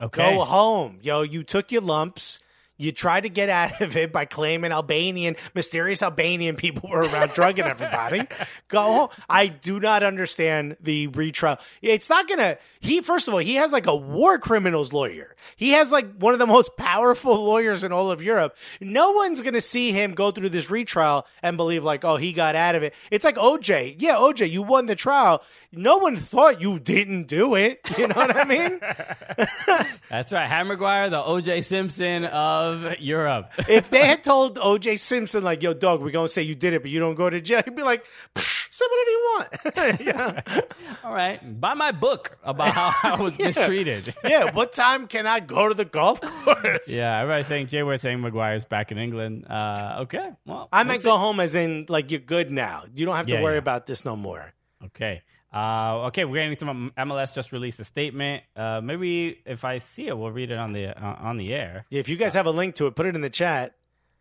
okay. Go home. Yo, you took your lumps. You tried to get out of it by claiming Albanian, mysterious Albanian people were around drugging everybody. Go home. I do not understand the retrial. It's not gonna. He first of all, he has like a war criminals lawyer. He has like one of the most powerful lawyers in all of Europe. No one's gonna see him go through this retrial and believe like, oh, he got out of it. It's like OJ. Yeah, OJ, you won the trial. No one thought you didn't do it. You know what I mean? That's right, Harry Maguire, the O.J. Simpson of Europe. if they had told OJ Simpson, like, yo, dog, we're going to say you did it, but you don't go to jail, he'd be like, "Pfft, say whatever you want. yeah. all right, buy my book about how I was mistreated. yeah. What time can I go to the golf course? Yeah, everybody's saying Jay Ward's saying Maguire's back in England. Uh, okay, well, I see. go home as in, like, you're good now. You don't have to Yeah, worry yeah. about this no more. Okay, uh, okay, we're getting some MLS just released a statement. Uh, maybe if I see it, we'll read it on the uh, on the air. If you guys have a link to it, put it in the chat.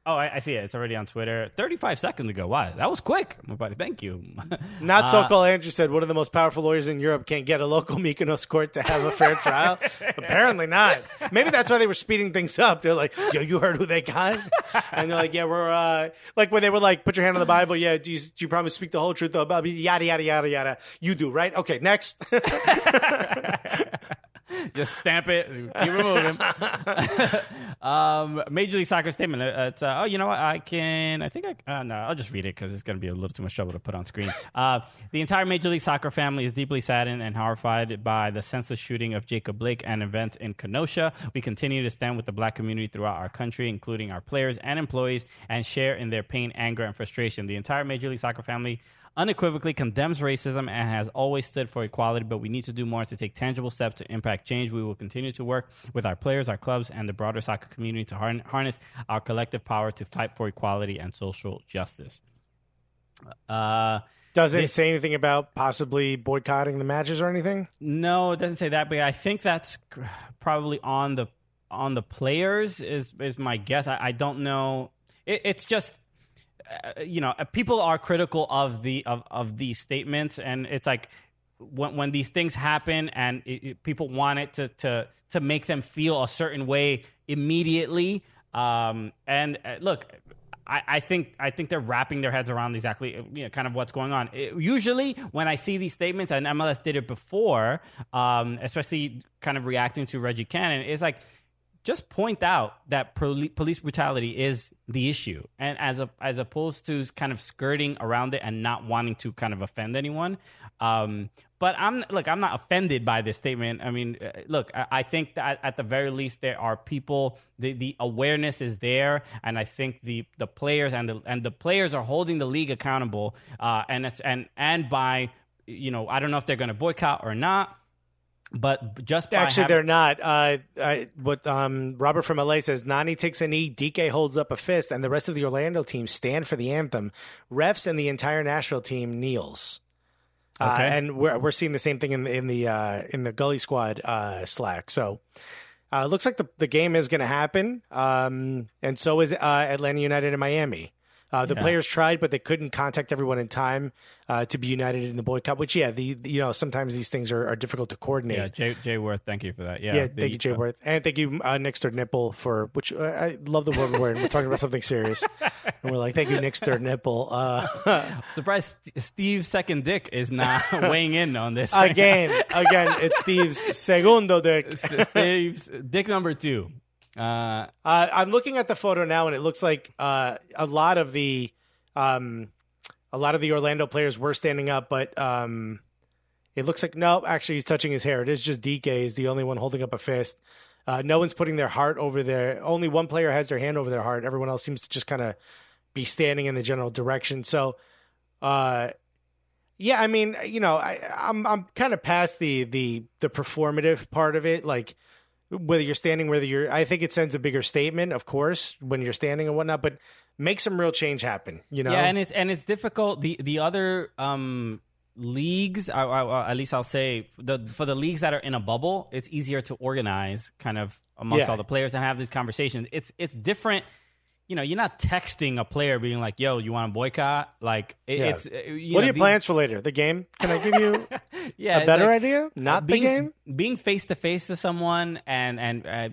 Oh, I, I see it. It's already on Twitter. Thirty-five seconds ago. Wow, that was quick, my buddy. Thank you. Not Uh, so called Andrew said one of the most powerful lawyers in Europe can't get a local Mykonos court to have a fair trial. Apparently not. Maybe that's why they were speeding things up. They're like, "Yo, you heard who they got?" And they're like, "Yeah, we're uh, like when they were like, put your hand on the Bible. Yeah, do you, do you promise to speak the whole truth me? Yada yada yada yada. You do, right? Okay, next. Just stamp it. Keep it moving. um, Major League Soccer statement. Uh, It's uh, oh, you know what? I can. I think I. Uh, no, I'll just read it because it's going to be a little too much trouble to put on screen. Uh, the entire Major League Soccer family is deeply saddened and horrified by the senseless shooting of Jacob Blake and event in Kenosha. We continue to stand with the Black community throughout our country, including our players and employees, and share in their pain, anger, and frustration. The entire Major League Soccer family unequivocally condemns racism and has always stood for equality, but we need to do more to take tangible steps to impact change. We will continue to work with our players, our clubs, and the broader soccer community to harness our collective power to fight for equality and social justice. Uh, Does it say anything about possibly boycotting the matches or anything? no, it doesn't say that, but I think that's probably on the on the players is is my guess. I, I don't know. It, it's just uh, you know uh, people are critical of the of, of these statements, and it's like when when these things happen and it, it- people want it to to to make them feel a certain way immediately. Um, and uh, look. I, I think I think they're wrapping their heads around exactly you know, kind of what's going on. It- usually, when I see these statements, and MLS did it before, um, especially kind of reacting to Reggie Cannon, it's like just point out that police brutality is the issue, and as a, as opposed to kind of skirting around it and not wanting to kind of offend anyone. Um, but I'm look, I'm not offended by this statement. I mean, uh, look, I, I think that at the very least there are people. The, the awareness is there, and I think the the players and the and the players are holding the league accountable. Uh, and it's and and by you know, I don't know if they're going to boycott or not. But just by Actually, hav- they're not. Uh, I, what um, Robert from LA says: Nani takes a knee, DK holds up a fist, and the rest of the Orlando team stand for the anthem. Refs and the entire Nashville team kneels. Uh, and we're we're seeing the same thing in the in the uh, in the Gully Squad uh, Slack. So. Uh, it looks like the, the game is going to happen, um, and so is uh, Atlanta United and Miami. Uh, the Yeah. players tried, but they couldn't contact everyone in time uh, to be united in the boycott. Which, yeah, the, the- you know sometimes these things are, are difficult to coordinate. yeah, Jay, Jay Worth, thank you for that. Yeah, Yeah, the- thank you, Jay Worth, and thank you, uh, Nixter Nipple, for which uh, I love the word we're in. We're talking about something serious, and we're like, thank you, Nixter Nipple. Uh, Surprised St- Steve's second dick is not weighing in on this. again, again, it's Steve's segundo dick. Steve's dick number two. Uh, Uh, I'm looking at the photo now, and it looks like uh, a lot of the, um, a lot of the Orlando players were standing up, but um, it looks like no, actually, he's touching his hair. It is just DK is the only one holding up a fist. Uh, no one's putting their heart over their. Only one player has their hand over their heart. Everyone else seems to just kind of be standing in the general direction. So, uh, yeah, I mean, you know, I, I'm I'm kind of past the the the performative part of it, like whether you're standing, whether you're. I think it sends a bigger statement, of course, when you're standing and whatnot, but make some real change happen. You know, Yeah, and it's and it's difficult. The the other um leagues, I, I, at least I'll say, the for the leagues that are in a bubble, it's easier to organize, kind of amongst Yeah. all the players and have these conversations. It's it's different. You know, you're not texting a player being like, "Yo, you want to boycott?" Like, it, Yeah. it's. uh, what know, are your the- plans for later? The game? Can I give you Yeah, a better like, idea? Not the being, game. Being face to face to someone and and uh,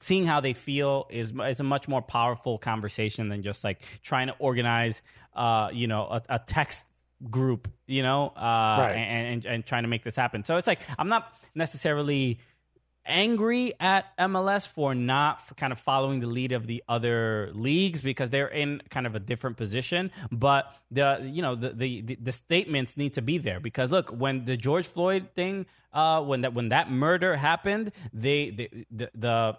seeing how they feel is is a much more powerful conversation than just like trying to organize, uh, you know, a, a text group, you know, uh, Right. and, and and trying to make this happen. So it's like I'm not necessarily angry at MLS for not f- kind of following the lead of the other leagues because they're in kind of a different position. But the you know the the, the, the statements need to be there because look when the George Floyd thing uh, when that when that murder happened they, the the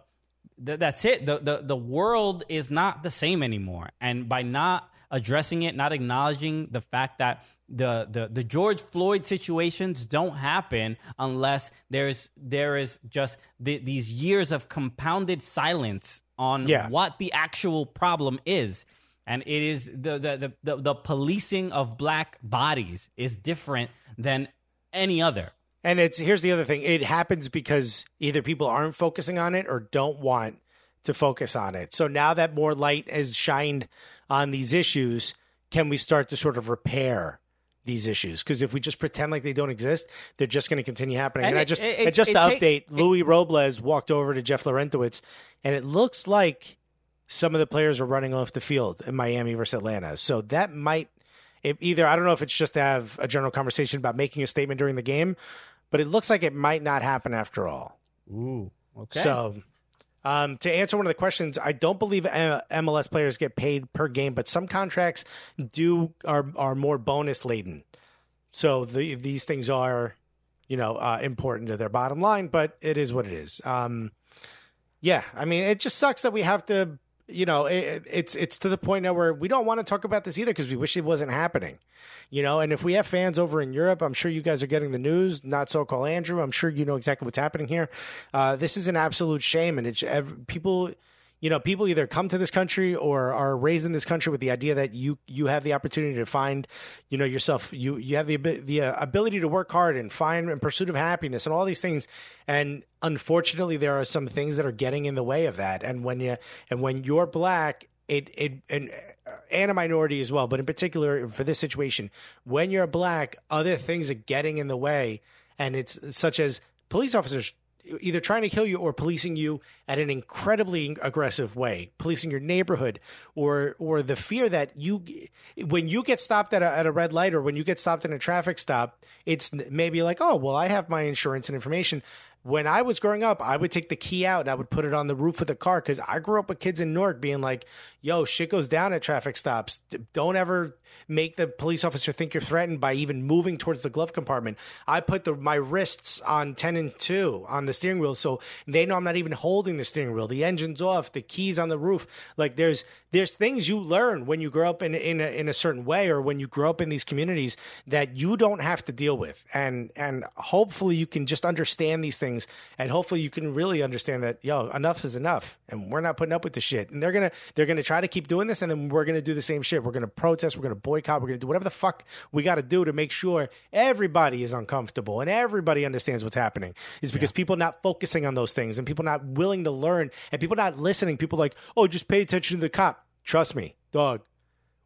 Th- that's it. The, the the world is not the same anymore, and by not addressing it, not acknowledging the fact that the the, the George Floyd situations don't happen unless there's there is just the, these years of compounded silence on Yeah. what the actual problem is. And it is the the, the, the the policing of black bodies is different than any other. And it's here's the other thing. It happens because either people aren't focusing on it or don't want to focus on it. So now that more light is shined on these issues, can we start to sort of repair these issues? Because if we just pretend like they don't exist, they're just going to continue happening. And, And I just it- and just it to take- update, Luis Robles walked over to Jeff Larentowicz, and it looks like some of the players are running off the field in Miami versus Atlanta. So that might it, either I don't know if it's just to have a general conversation about making a statement during the game, but it looks like it might not happen after all. Ooh, okay. So, um, to answer one of the questions, I don't believe uh, MLS players get paid per game, but some contracts do are are more bonus laden. So the, these things are, you know, uh, important to their bottom line, but it is what it is. Um, yeah, I mean, it just sucks that we have to, you know, it, it's it's to the point now where we don't want to talk about this either because we wish it wasn't happening, you know. And if we have fans over in Europe, I'm sure you guys are getting the news. Not so called Andrew, I'm sure you know exactly what's happening here. Uh, this is an absolute shame, and it's people. You know, people either come to this country or are raised in this country with the idea that you you have the opportunity to find, you know, yourself. You you have the the uh, ability to work hard and find in pursuit of happiness and all these things. And unfortunately, there are some things that are getting in the way of that. And when you and when you're black, it it and and a minority as well, but in particular for this situation, when you're black, other things are getting in the way, and it's such as police officers either trying to kill you or policing you at an incredibly aggressive way, policing your neighborhood, or or the fear that you when you get stopped at a, at a red light or when you get stopped in a traffic stop, it's maybe like, oh well, I have my insurance and information. When I was growing up, I would take the key out and I would put it on the roof of the car because I grew up with kids in Newark being like, yo, shit goes down at traffic stops. Don't ever make the police officer think you're threatened by even moving towards the glove compartment. I put the, my wrists on 10 and 2 on the steering wheel so they know I'm not even holding the steering wheel. The engine's off, the keys on the roof. Like there's there's things you learn when you grow up in in a, in a certain way or when you grow up in these communities that you don't have to deal with. And and hopefully you can just understand these things and hopefully you can really understand that yo, enough is enough and we're not putting up with the shit. And they're going to they're to try to keep doing this and then we're going to do the same shit. We're going to protest, we're going to boycott, we're going to do whatever the fuck we got to do to make sure everybody is uncomfortable and everybody understands what's happening. Is because people not focusing on those things and people not willing to learn and people not listening. People like, "Oh, just pay attention to the cop." Trust me, dog.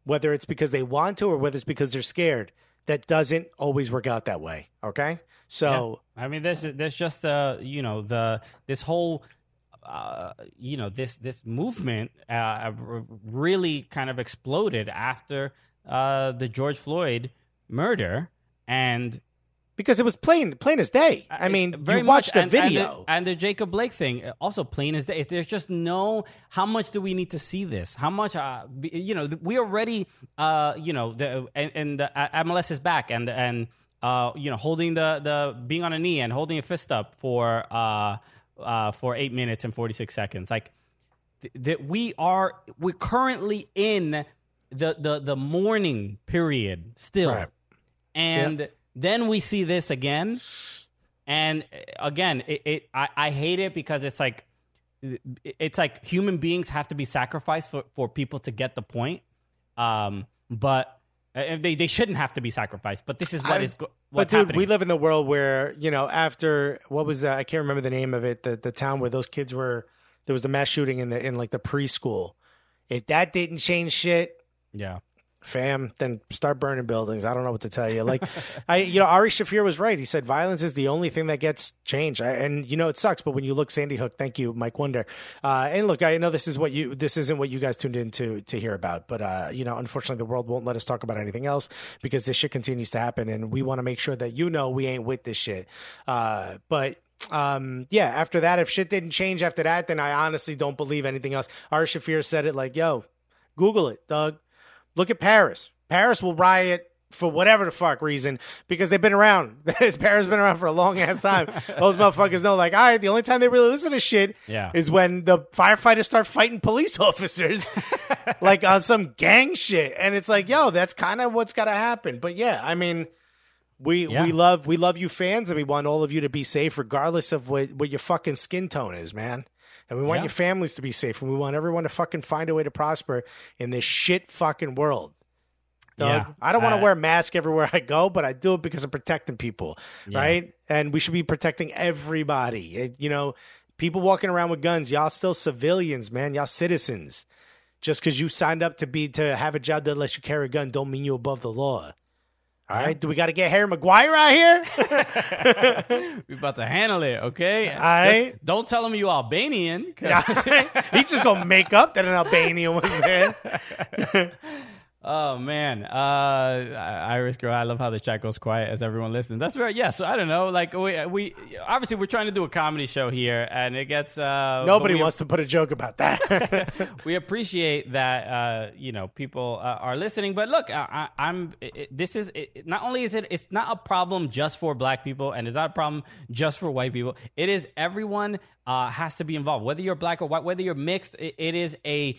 Whether it's because they want to or whether it's because they're scared, that doesn't always work out that way. Okay, so I mean, there's there's just uh, you know the this whole uh, you know this this movement uh, really kind of exploded after uh, the George Floyd murder, and because it was plain plain as day. I mean, Uh, very you much. the and, video. and the, and the Jacob Blake thing, uh, also plain as day. There's just no. How much do we need to see this? How much? Uh, you know, we already. Uh, you know, the and, and the uh, MLS is back, and and uh, you know, holding the the being on a knee and holding a fist up for uh, uh for eight minutes and forty six seconds, like th- that we are we're currently in the the the mourning period still. Right. and then we see this again. And uh, again it, it I, I hate it because it's like it's like human beings have to be sacrificed for, for people to get the point. Um but uh, they, they shouldn't have to be sacrificed but this is what I- is go- But what's dude, happening we live in the world where you know after what was that? I can't remember the name of it. The the town where those kids were. There was a mass shooting in the in like the preschool. If that didn't change shit, yeah fam, then start burning buildings. I don't know what to tell you. Like, I, you know, Ari Shaffir was right. He said violence is the only thing that gets changed. I, and you know, it sucks. But when you look Sandy Hook, thank you, Mike Wonder. Uh, and look, I know this is what you, this isn't what you guys tuned in to to hear about. But uh, you know, unfortunately, the world won't let us talk about anything else because this shit continues to happen, and we want to make sure that you know we ain't with this shit. Uh, but um yeah after that if shit didn't change after that then i honestly don't believe anything else ari shaffir said it like yo google it doug Look at Paris. Paris will riot for whatever the fuck reason because they've been around. Paris has been around for a long ass time. Those motherfuckers know, like, all right, the only time they really listen to shit Yeah. is when the firefighters start fighting police officers, like on some gang shit. And it's like, yo, that's kind of what's got to happen. But yeah, I mean, we Yeah. we love we love you fans, and we want all of you to be safe, regardless of what what your fucking skin tone is, man. And we want Yeah. your families to be safe, and we want everyone to fucking find a way to prosper in this shit fucking world. Doug, Yeah. I don't want to Uh, wear a mask everywhere I go, but I do it because I'm protecting people, Yeah. right? And we should be protecting everybody. It- you know, people walking around with guns, y'all still civilians, man. Y'all citizens. Just because you signed up to be to have a job that lets you carry a gun, don't mean you above the law. All right, do we got to get Harry Maguire out here? we're about to handle it okay All right. Just don't tell him you Albanian. He's just gonna make up that an Albanian was there. Oh man, uh, Iris girl, I love how the chat goes quiet as everyone listens. That's right. Yeah, so I don't know. Like we, we obviously we're trying to do a comedy show here, and it gets uh, Nobody wants to put a joke about that. We appreciate that uh, you know people uh, are listening, but look, I. It, this is it, not only is it it's not a problem just for Black people, and it's not a problem just for white people. It is everyone uh, has to be involved, whether you're black or white, whether you're mixed. It, it is a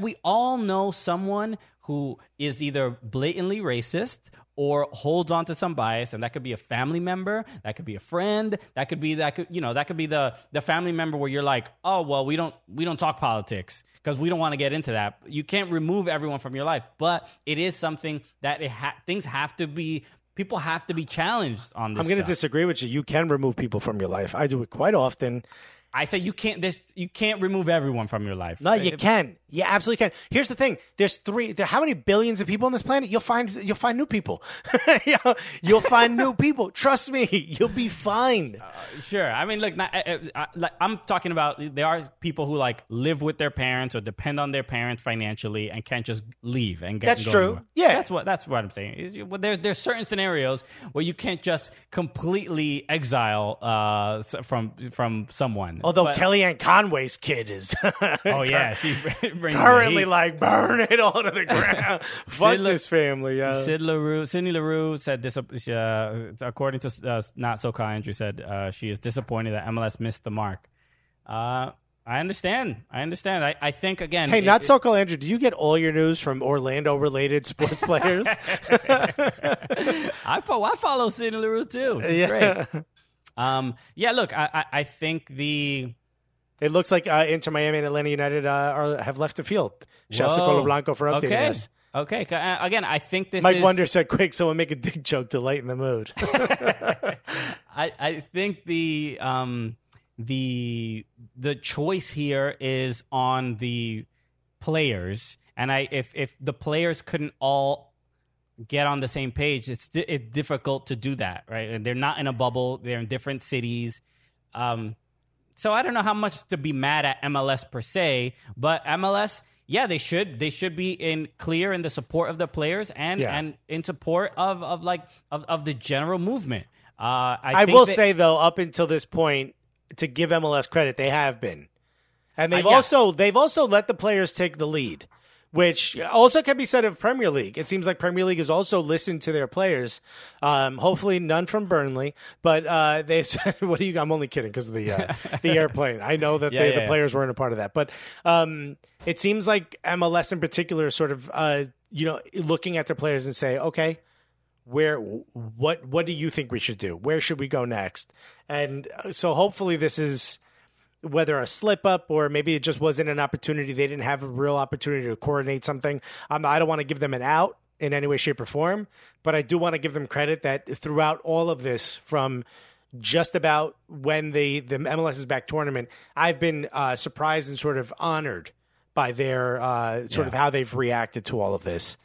we all know someone who is either blatantly racist or holds on to some bias and that could be a family member that could be a friend that could be that could you know that could be the the family member where you're like oh well we don't we don't talk politics because we don't want to get into that you can't remove everyone from your life but it is something that it ha- things have to be people have to be challenged on this I'm going to disagree with you. You can remove people from your life. I do it quite often, I say you can't. This you can't remove everyone from your life. No, you can. You absolutely can. Here's the thing: there's three. There, how many billions of people on this planet? You'll find. You'll find new people. you'll, you'll find new people. Trust me, you'll be fine. Sure. I mean, look, not, uh, uh, like, I'm talking about there are people who like live with their parents or depend on their parents financially and can't just leave and get. That's and go true. anywhere. Yeah. that's what that's what I'm saying. Well, There's there's certain scenarios where you can't just completely exile uh, from from someone. Although But- Kellyanne Conway's kid is. oh yeah, she currently like burn it all to the ground. Fuck La- this family, yo. Sid LaRue, Sidney LaRue said this, uh, according to uh, Not So Kyle Andrew, said uh, she is disappointed that MLS missed the mark. Uh, I understand. I understand. I, I think, again. Hey, it- not it- so cool, Andrew. Do you get all your news from Orlando-related sports players? I, follow, I follow Sidney LaRue too. It's yeah. great. Um, yeah, look, I, I, I think the. It looks like uh, Inter Miami and Atlanta United uh, are, have left the field. Shouts to Colo Blanco for updating Okay. us. Okay. Uh, Again, I think this Mike is. Wonder said, "Quick, someone make a dick joke to lighten the mood." I, I think the um the the choice here is on the players, and I if if the players couldn't all get on the same page, it's di- it's difficult to do that, right? And they're not in a bubble; they're in different cities. Um, so I don't know how much to be mad at MLS per se, but MLS, yeah, they should they should be in clear in the support of the players and Yeah. and in support of of like of, of the general movement. Uh, I, I will that- say though, up until this point, to give MLS credit, they have been, and they've Uh, yeah. also they've also let the players take the lead, which also can be said of Premier League. It seems like Premier League has also listened to their players. Um, hopefully, none from Burnley, but uh, they said, "What do you?" I'm only kidding because of the uh, the airplane. I know that Yeah, they, yeah, the yeah. players weren't a part of that, but um, it seems like MLS in particular, is sort of uh, you know, looking at their players and say, okay where what what do you think we should do where should we go next and uh, so hopefully this is whether a slip up or maybe it just wasn't an opportunity. They didn't have a real opportunity to coordinate something. Um, i don't want to give them an out in any way shape or form but i do want to give them credit that throughout all of this from just about when the the MLS is back tournament i've been uh, surprised and sort of honored by their uh, sort of how they've reacted to all of this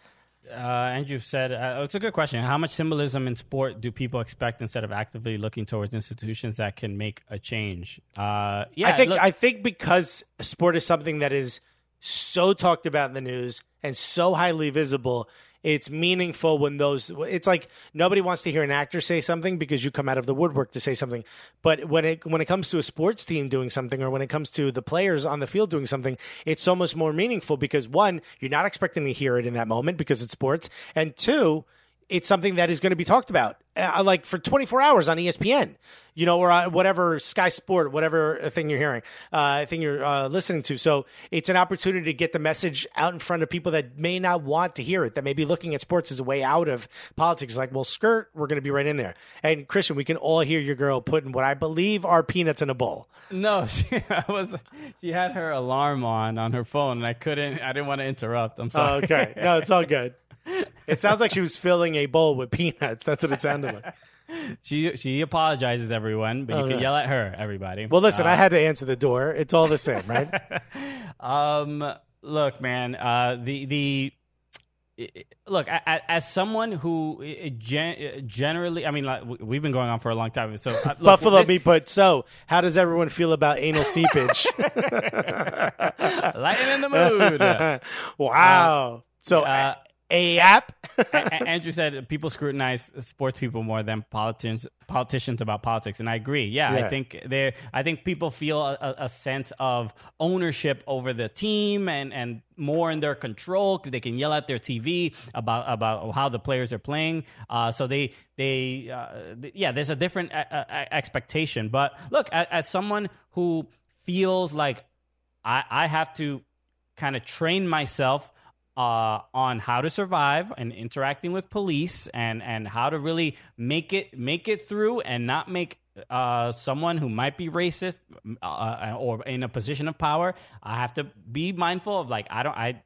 uh, Andrew said, uh, it's a good question. How much symbolism in sport do people expect instead of actively looking towards institutions that can make a change? Uh, yeah, I think look- I think because sport is something that is so talked about in the news and so highly visible, it's meaningful when those. It's like nobody wants to hear an actor say something because you come out of the woodwork to say something. But when it when it comes to a sports team doing something, or when it comes to the players on the field doing something, it's so much more meaningful because one, you're not expecting to hear it in that moment because it's sports, and two it's something that is going to be talked about uh, like for 24 hours on ESPN, you know, or uh, whatever Sky Sport, whatever thing you're hearing, uh, thing you're uh, listening to. So it's an opportunity to get the message out in front of people that may not want to hear it, that may be looking at sports as a way out of politics. Like, well, skirt, we're going to be right in there. And Christian, we can all hear your girl putting what I believe are peanuts in a bowl. No, she I was. She had her alarm on on her phone, and I couldn't. I didn't want to interrupt. I'm Oh, sorry. okay, no, it's all good. It sounds like she was filling a bowl with peanuts. That's what it sounded like. She she apologizes, everyone, but you Oh, can yeah. yell at her, everybody. Well, listen, I had to answer the door. It's all the same, right? Um, look, man. Uh, the the look a- a- as someone who uh, gen- generally, I mean, like we- we've been going on for a long time. So uh, look, Buffalo this- meat put. So, how does everyone feel about anal seepage? lighten in the mood. wow. so, Uh, a app. A- A- Andrew said people scrutinize sports people more than politicians politicians about politics, and I agree. Yeah, Yeah. I think they I think people feel a, a- a sense of ownership over the team and and more in their control because they can yell at their TV about about how the players are playing. Uh, so they they uh, th- yeah, there's a different uh, uh, expectation. But look, as, as someone who feels like I, I have to kind of train myself uh, on how to survive and interacting with police and and how to really make it make it through and not make uh, someone who might be racist uh, or in a position of power. I have to be mindful of like I don't I.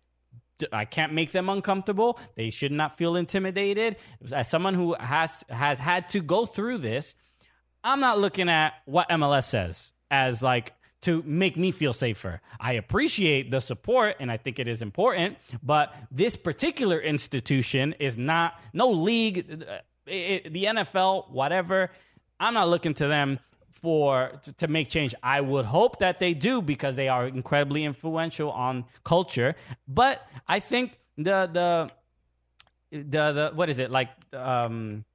I can't make them uncomfortable. They should not feel intimidated. As someone who has has had to go through this, I'm not looking at what MLS says as like to make me feel safer. I appreciate the support and I think it is important, but this particular institution is not no league uh, it, the NFL whatever. I'm not looking to them for to, to, make change. I would hope that they do because they are incredibly influential on culture. But I think the the the the what is it like um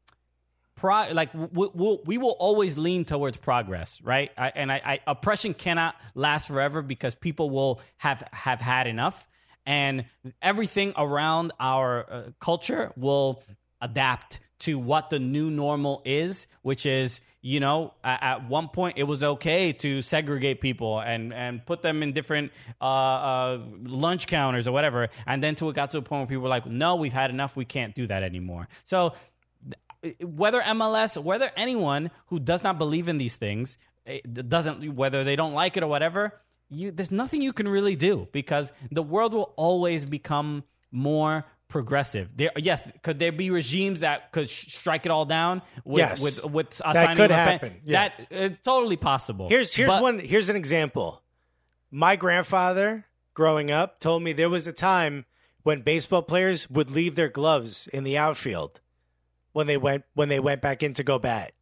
pro like we, we'll, we will always lean towards progress right I, and I, I oppression cannot last forever because people will have have had enough and everything around our uh, culture will adapt to what the new normal is which is you know, at, one point it was okay to segregate people and, and put them in different uh, uh, lunch counters or whatever. And then to it got to a point where people were like, no, we've had enough. We can't do that anymore. So whether MLS, whether anyone who does not believe in these things, eh, doesn't, whether they don't like it or whatever, you, there's nothing you can really do because the world will always become more progressive. There, yes, could there be regimes that could sh- strike it all down? With, yes, with with that could happen. Yeah. That is totally possible. Here's here's but, one. Here's an example. My grandfather, growing up, told me there was a time when baseball players would leave their gloves in the outfield when they went when they went back in to go bat.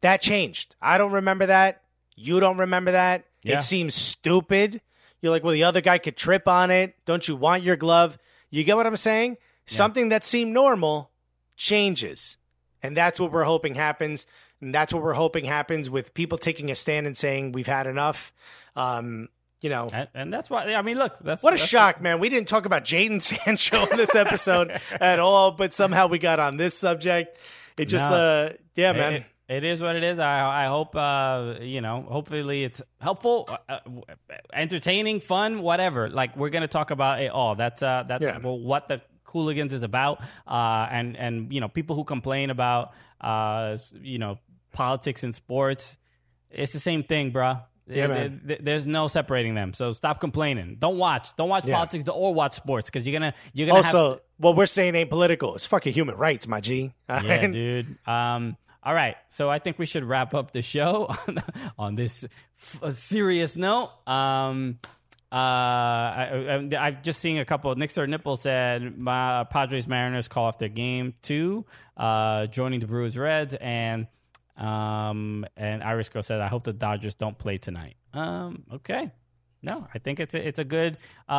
That changed. I don't remember that. You don't remember that. Yeah. It seems stupid. You're like, well, the other guy could trip on it. Don't you want your glove? You get what I'm saying? Yeah. Something that seemed normal changes. And that's what we're hoping happens. And that's what we're hoping happens with people taking a stand and saying, we've had enough. Um, you know, and, and, that's why I mean, look, that's what a that's shock, what, man. We didn't talk about Jadon Sancho in this episode at all, but somehow we got on this subject. It just, no, uh, yeah, man. It, it is what it is. I I hope uh you know hopefully it's helpful, uh, entertaining, fun, whatever. Like we're gonna talk about it all. That's uh that's yeah. what the Cooligans is about. Uh and and you know people who complain about uh you know politics and sports, it's the same thing, bro. Yeah, man. There's no separating them. So stop complaining. Don't watch. Don't watch yeah. politics or watch sports because you're gonna you're gonna also have... what we're saying ain't political. It's fucking human rights, my G. yeah, dude. Um. All right, so I think we should wrap up the show on, this f- serious note. Um, uh, I, have just seen a couple. Sir Nipple said my Padres Mariners call off their game two, uh, joining the Brewers Reds, and um, and Iris Girl said I hope the Dodgers don't play tonight. Um, okay, no, I think it's a, it's a good uh,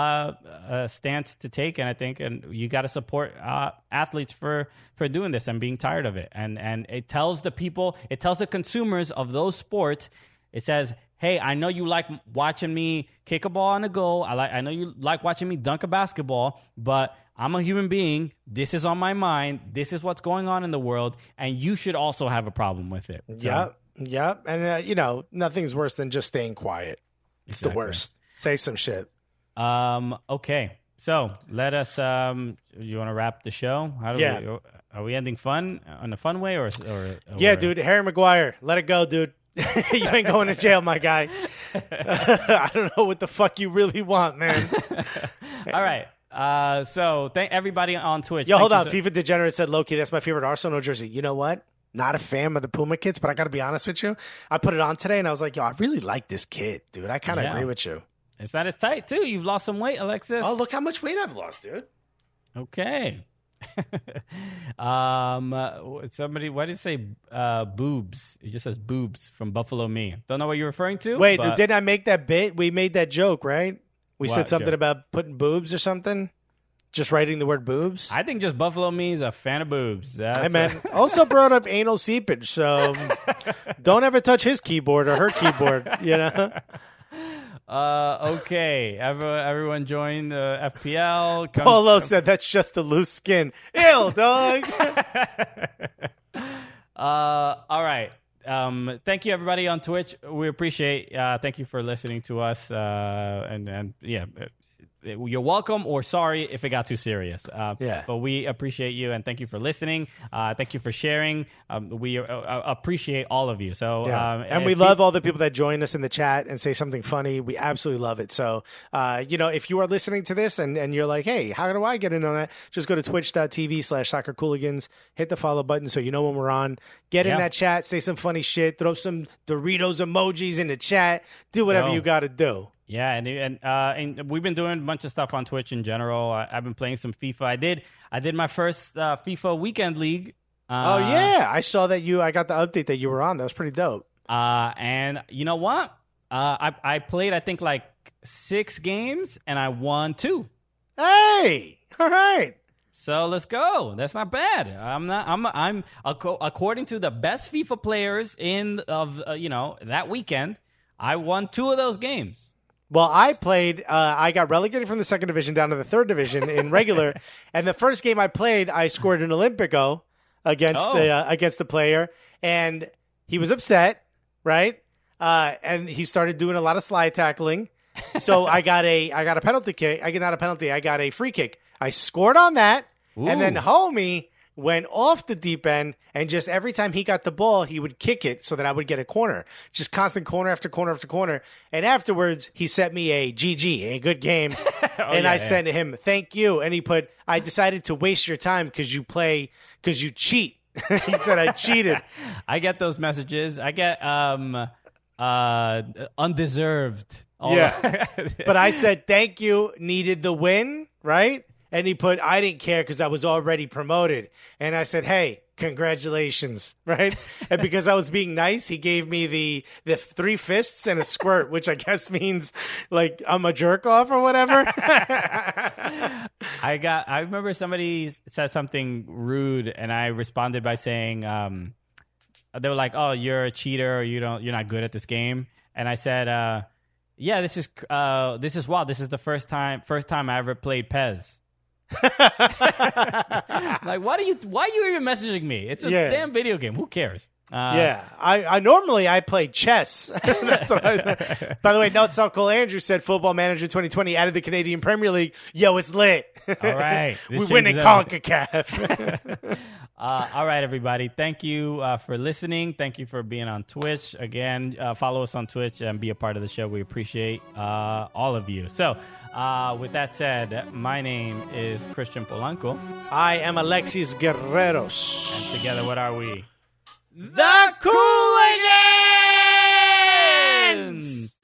uh, stance to take, and I think and you got to support uh, athletes for for doing this and being tired of it. And and it tells the people, it tells the consumers of those sports, it says, "Hey, I know you like watching me kick a ball on a goal. I like I know you like watching me dunk a basketball, but I'm a human being. This is on my mind. This is what's going on in the world, and you should also have a problem with it." So, yep, yeah, and uh, you know, nothing's worse than just staying quiet. It's exactly. the worst. Say some shit. Um. Okay. So let us. Um. You want to wrap the show? How do yeah. we? Are we ending fun on a fun way or? or yeah, dude. Harry Maguire, let it go, dude. you ain't going to jail, my guy. I don't know what the fuck you really want, man. All right. Uh, so thank everybody on Twitch. Yo, hold on. So- FIFA Degenerate said, Loki, that's my favorite Arsenal jersey. You know what? not a fan of the Puma kits, but I got to be honest with you. I put it on today and I was like, yo, I really like this kit, dude. I kind of yeah. agree with you. It's not as tight, too. You've lost some weight, Alexis. Oh, look how much weight I've lost, dude. Okay. um, uh, somebody, why did you say uh, boobs? It just says boobs from Buffalo Me. Don't know what you're referring to. Wait, but... did I make that bit? We made that joke, right? We what said something about putting boobs or something. Just writing the word boobs? I think just Buffalo means a fan of boobs. That's hey, man. A- also brought up anal seepage, so don't ever touch his keyboard or her keyboard, you know? Uh, okay, everyone, everyone join the FPL. Come, come. said that's just the loose skin. Ill dog. uh, all right. Um, thank you everybody on Twitch. We appreciate. Uh, thank you for listening to us. Uh, and and yeah, you're welcome or sorry if it got too serious. Uh, Yeah. But we appreciate you and thank you for listening. Uh, thank you for sharing. Um, we uh, uh, appreciate all of you. So Yeah. um, and we love all the people that join us in the chat and say something funny. We absolutely love it. So, uh, you know, if you are listening to this and, and you're like, hey, how do I get in on that? Just go to twitch.tv slash soccer cooligans, hit the follow button so you know when we're on. Get in that chat, say some funny shit, throw some Doritos emojis in the chat, do whatever No. you got to do. Yeah, and and, uh, and we've been doing a bunch of stuff on Twitch in general. I, I've been playing some FIFA. I did I did my first uh, FIFA weekend league. Uh, Oh, yeah. I saw that you, I got the update that you were on. That was pretty dope. Uh, and you know what? Uh, I I played I think like six games and I won two. Hey, all right. So let's go. That's not bad. I'm not. I'm. I'm according to the best FIFA players in of uh, you know that weekend. I won two of those games. Well, I played. Uh, I got relegated from the second division down to the third division in regular, and the first game I played, I scored an Olympico against Oh. the uh, against the player, and he was upset, right? Uh, and he started doing a lot of slide tackling. So I got a I got a penalty kick. I got not a penalty. I got a free kick. I scored on that, and then homie went off the deep end, and just every time he got the ball, he would kick it so that I would get a corner. Just constant corner after corner after corner. And afterwards, he sent me a GG, a good game, and yeah, I yeah. sent him thank you, and he put I decided to waste your time because you play because you cheat. he said I cheated. I get those messages. I get um uh undeserved. All Yeah. but I said thank you, needed the win, right? And he put I didn't care because I was already promoted. And I said, hey, congratulations, right? and because I was being nice, he gave me the the three fists and a squirt, which I guess means like I'm a jerk off or whatever. I got. I remember somebody said something rude, and I responded by saying, um, "They were like, oh, you're a cheater. Or you don't. You're not good at this game." And I said, uh, "Yeah, this is uh, this is wild. This is the first time first time I ever played PES." like, why do you? Why are you even messaging me? It's a Yeah. damn video game. Who cares? Uh, Yeah, I, I normally I play chess. That's what I By the way, note so cool. Andrew said Football Manager 2020 added the Canadian Premier League. Yo, it's lit. All right. we win in Concacaf. Uh, all right, everybody. Thank you uh, for listening. Thank you for being on Twitch. Again, uh, follow us on Twitch and be a part of the show. We appreciate uh, all of you. So, uh, with that said, my name is Christian Polanco. I am Alexis Guerreros. And together, what are we? The Cooligans!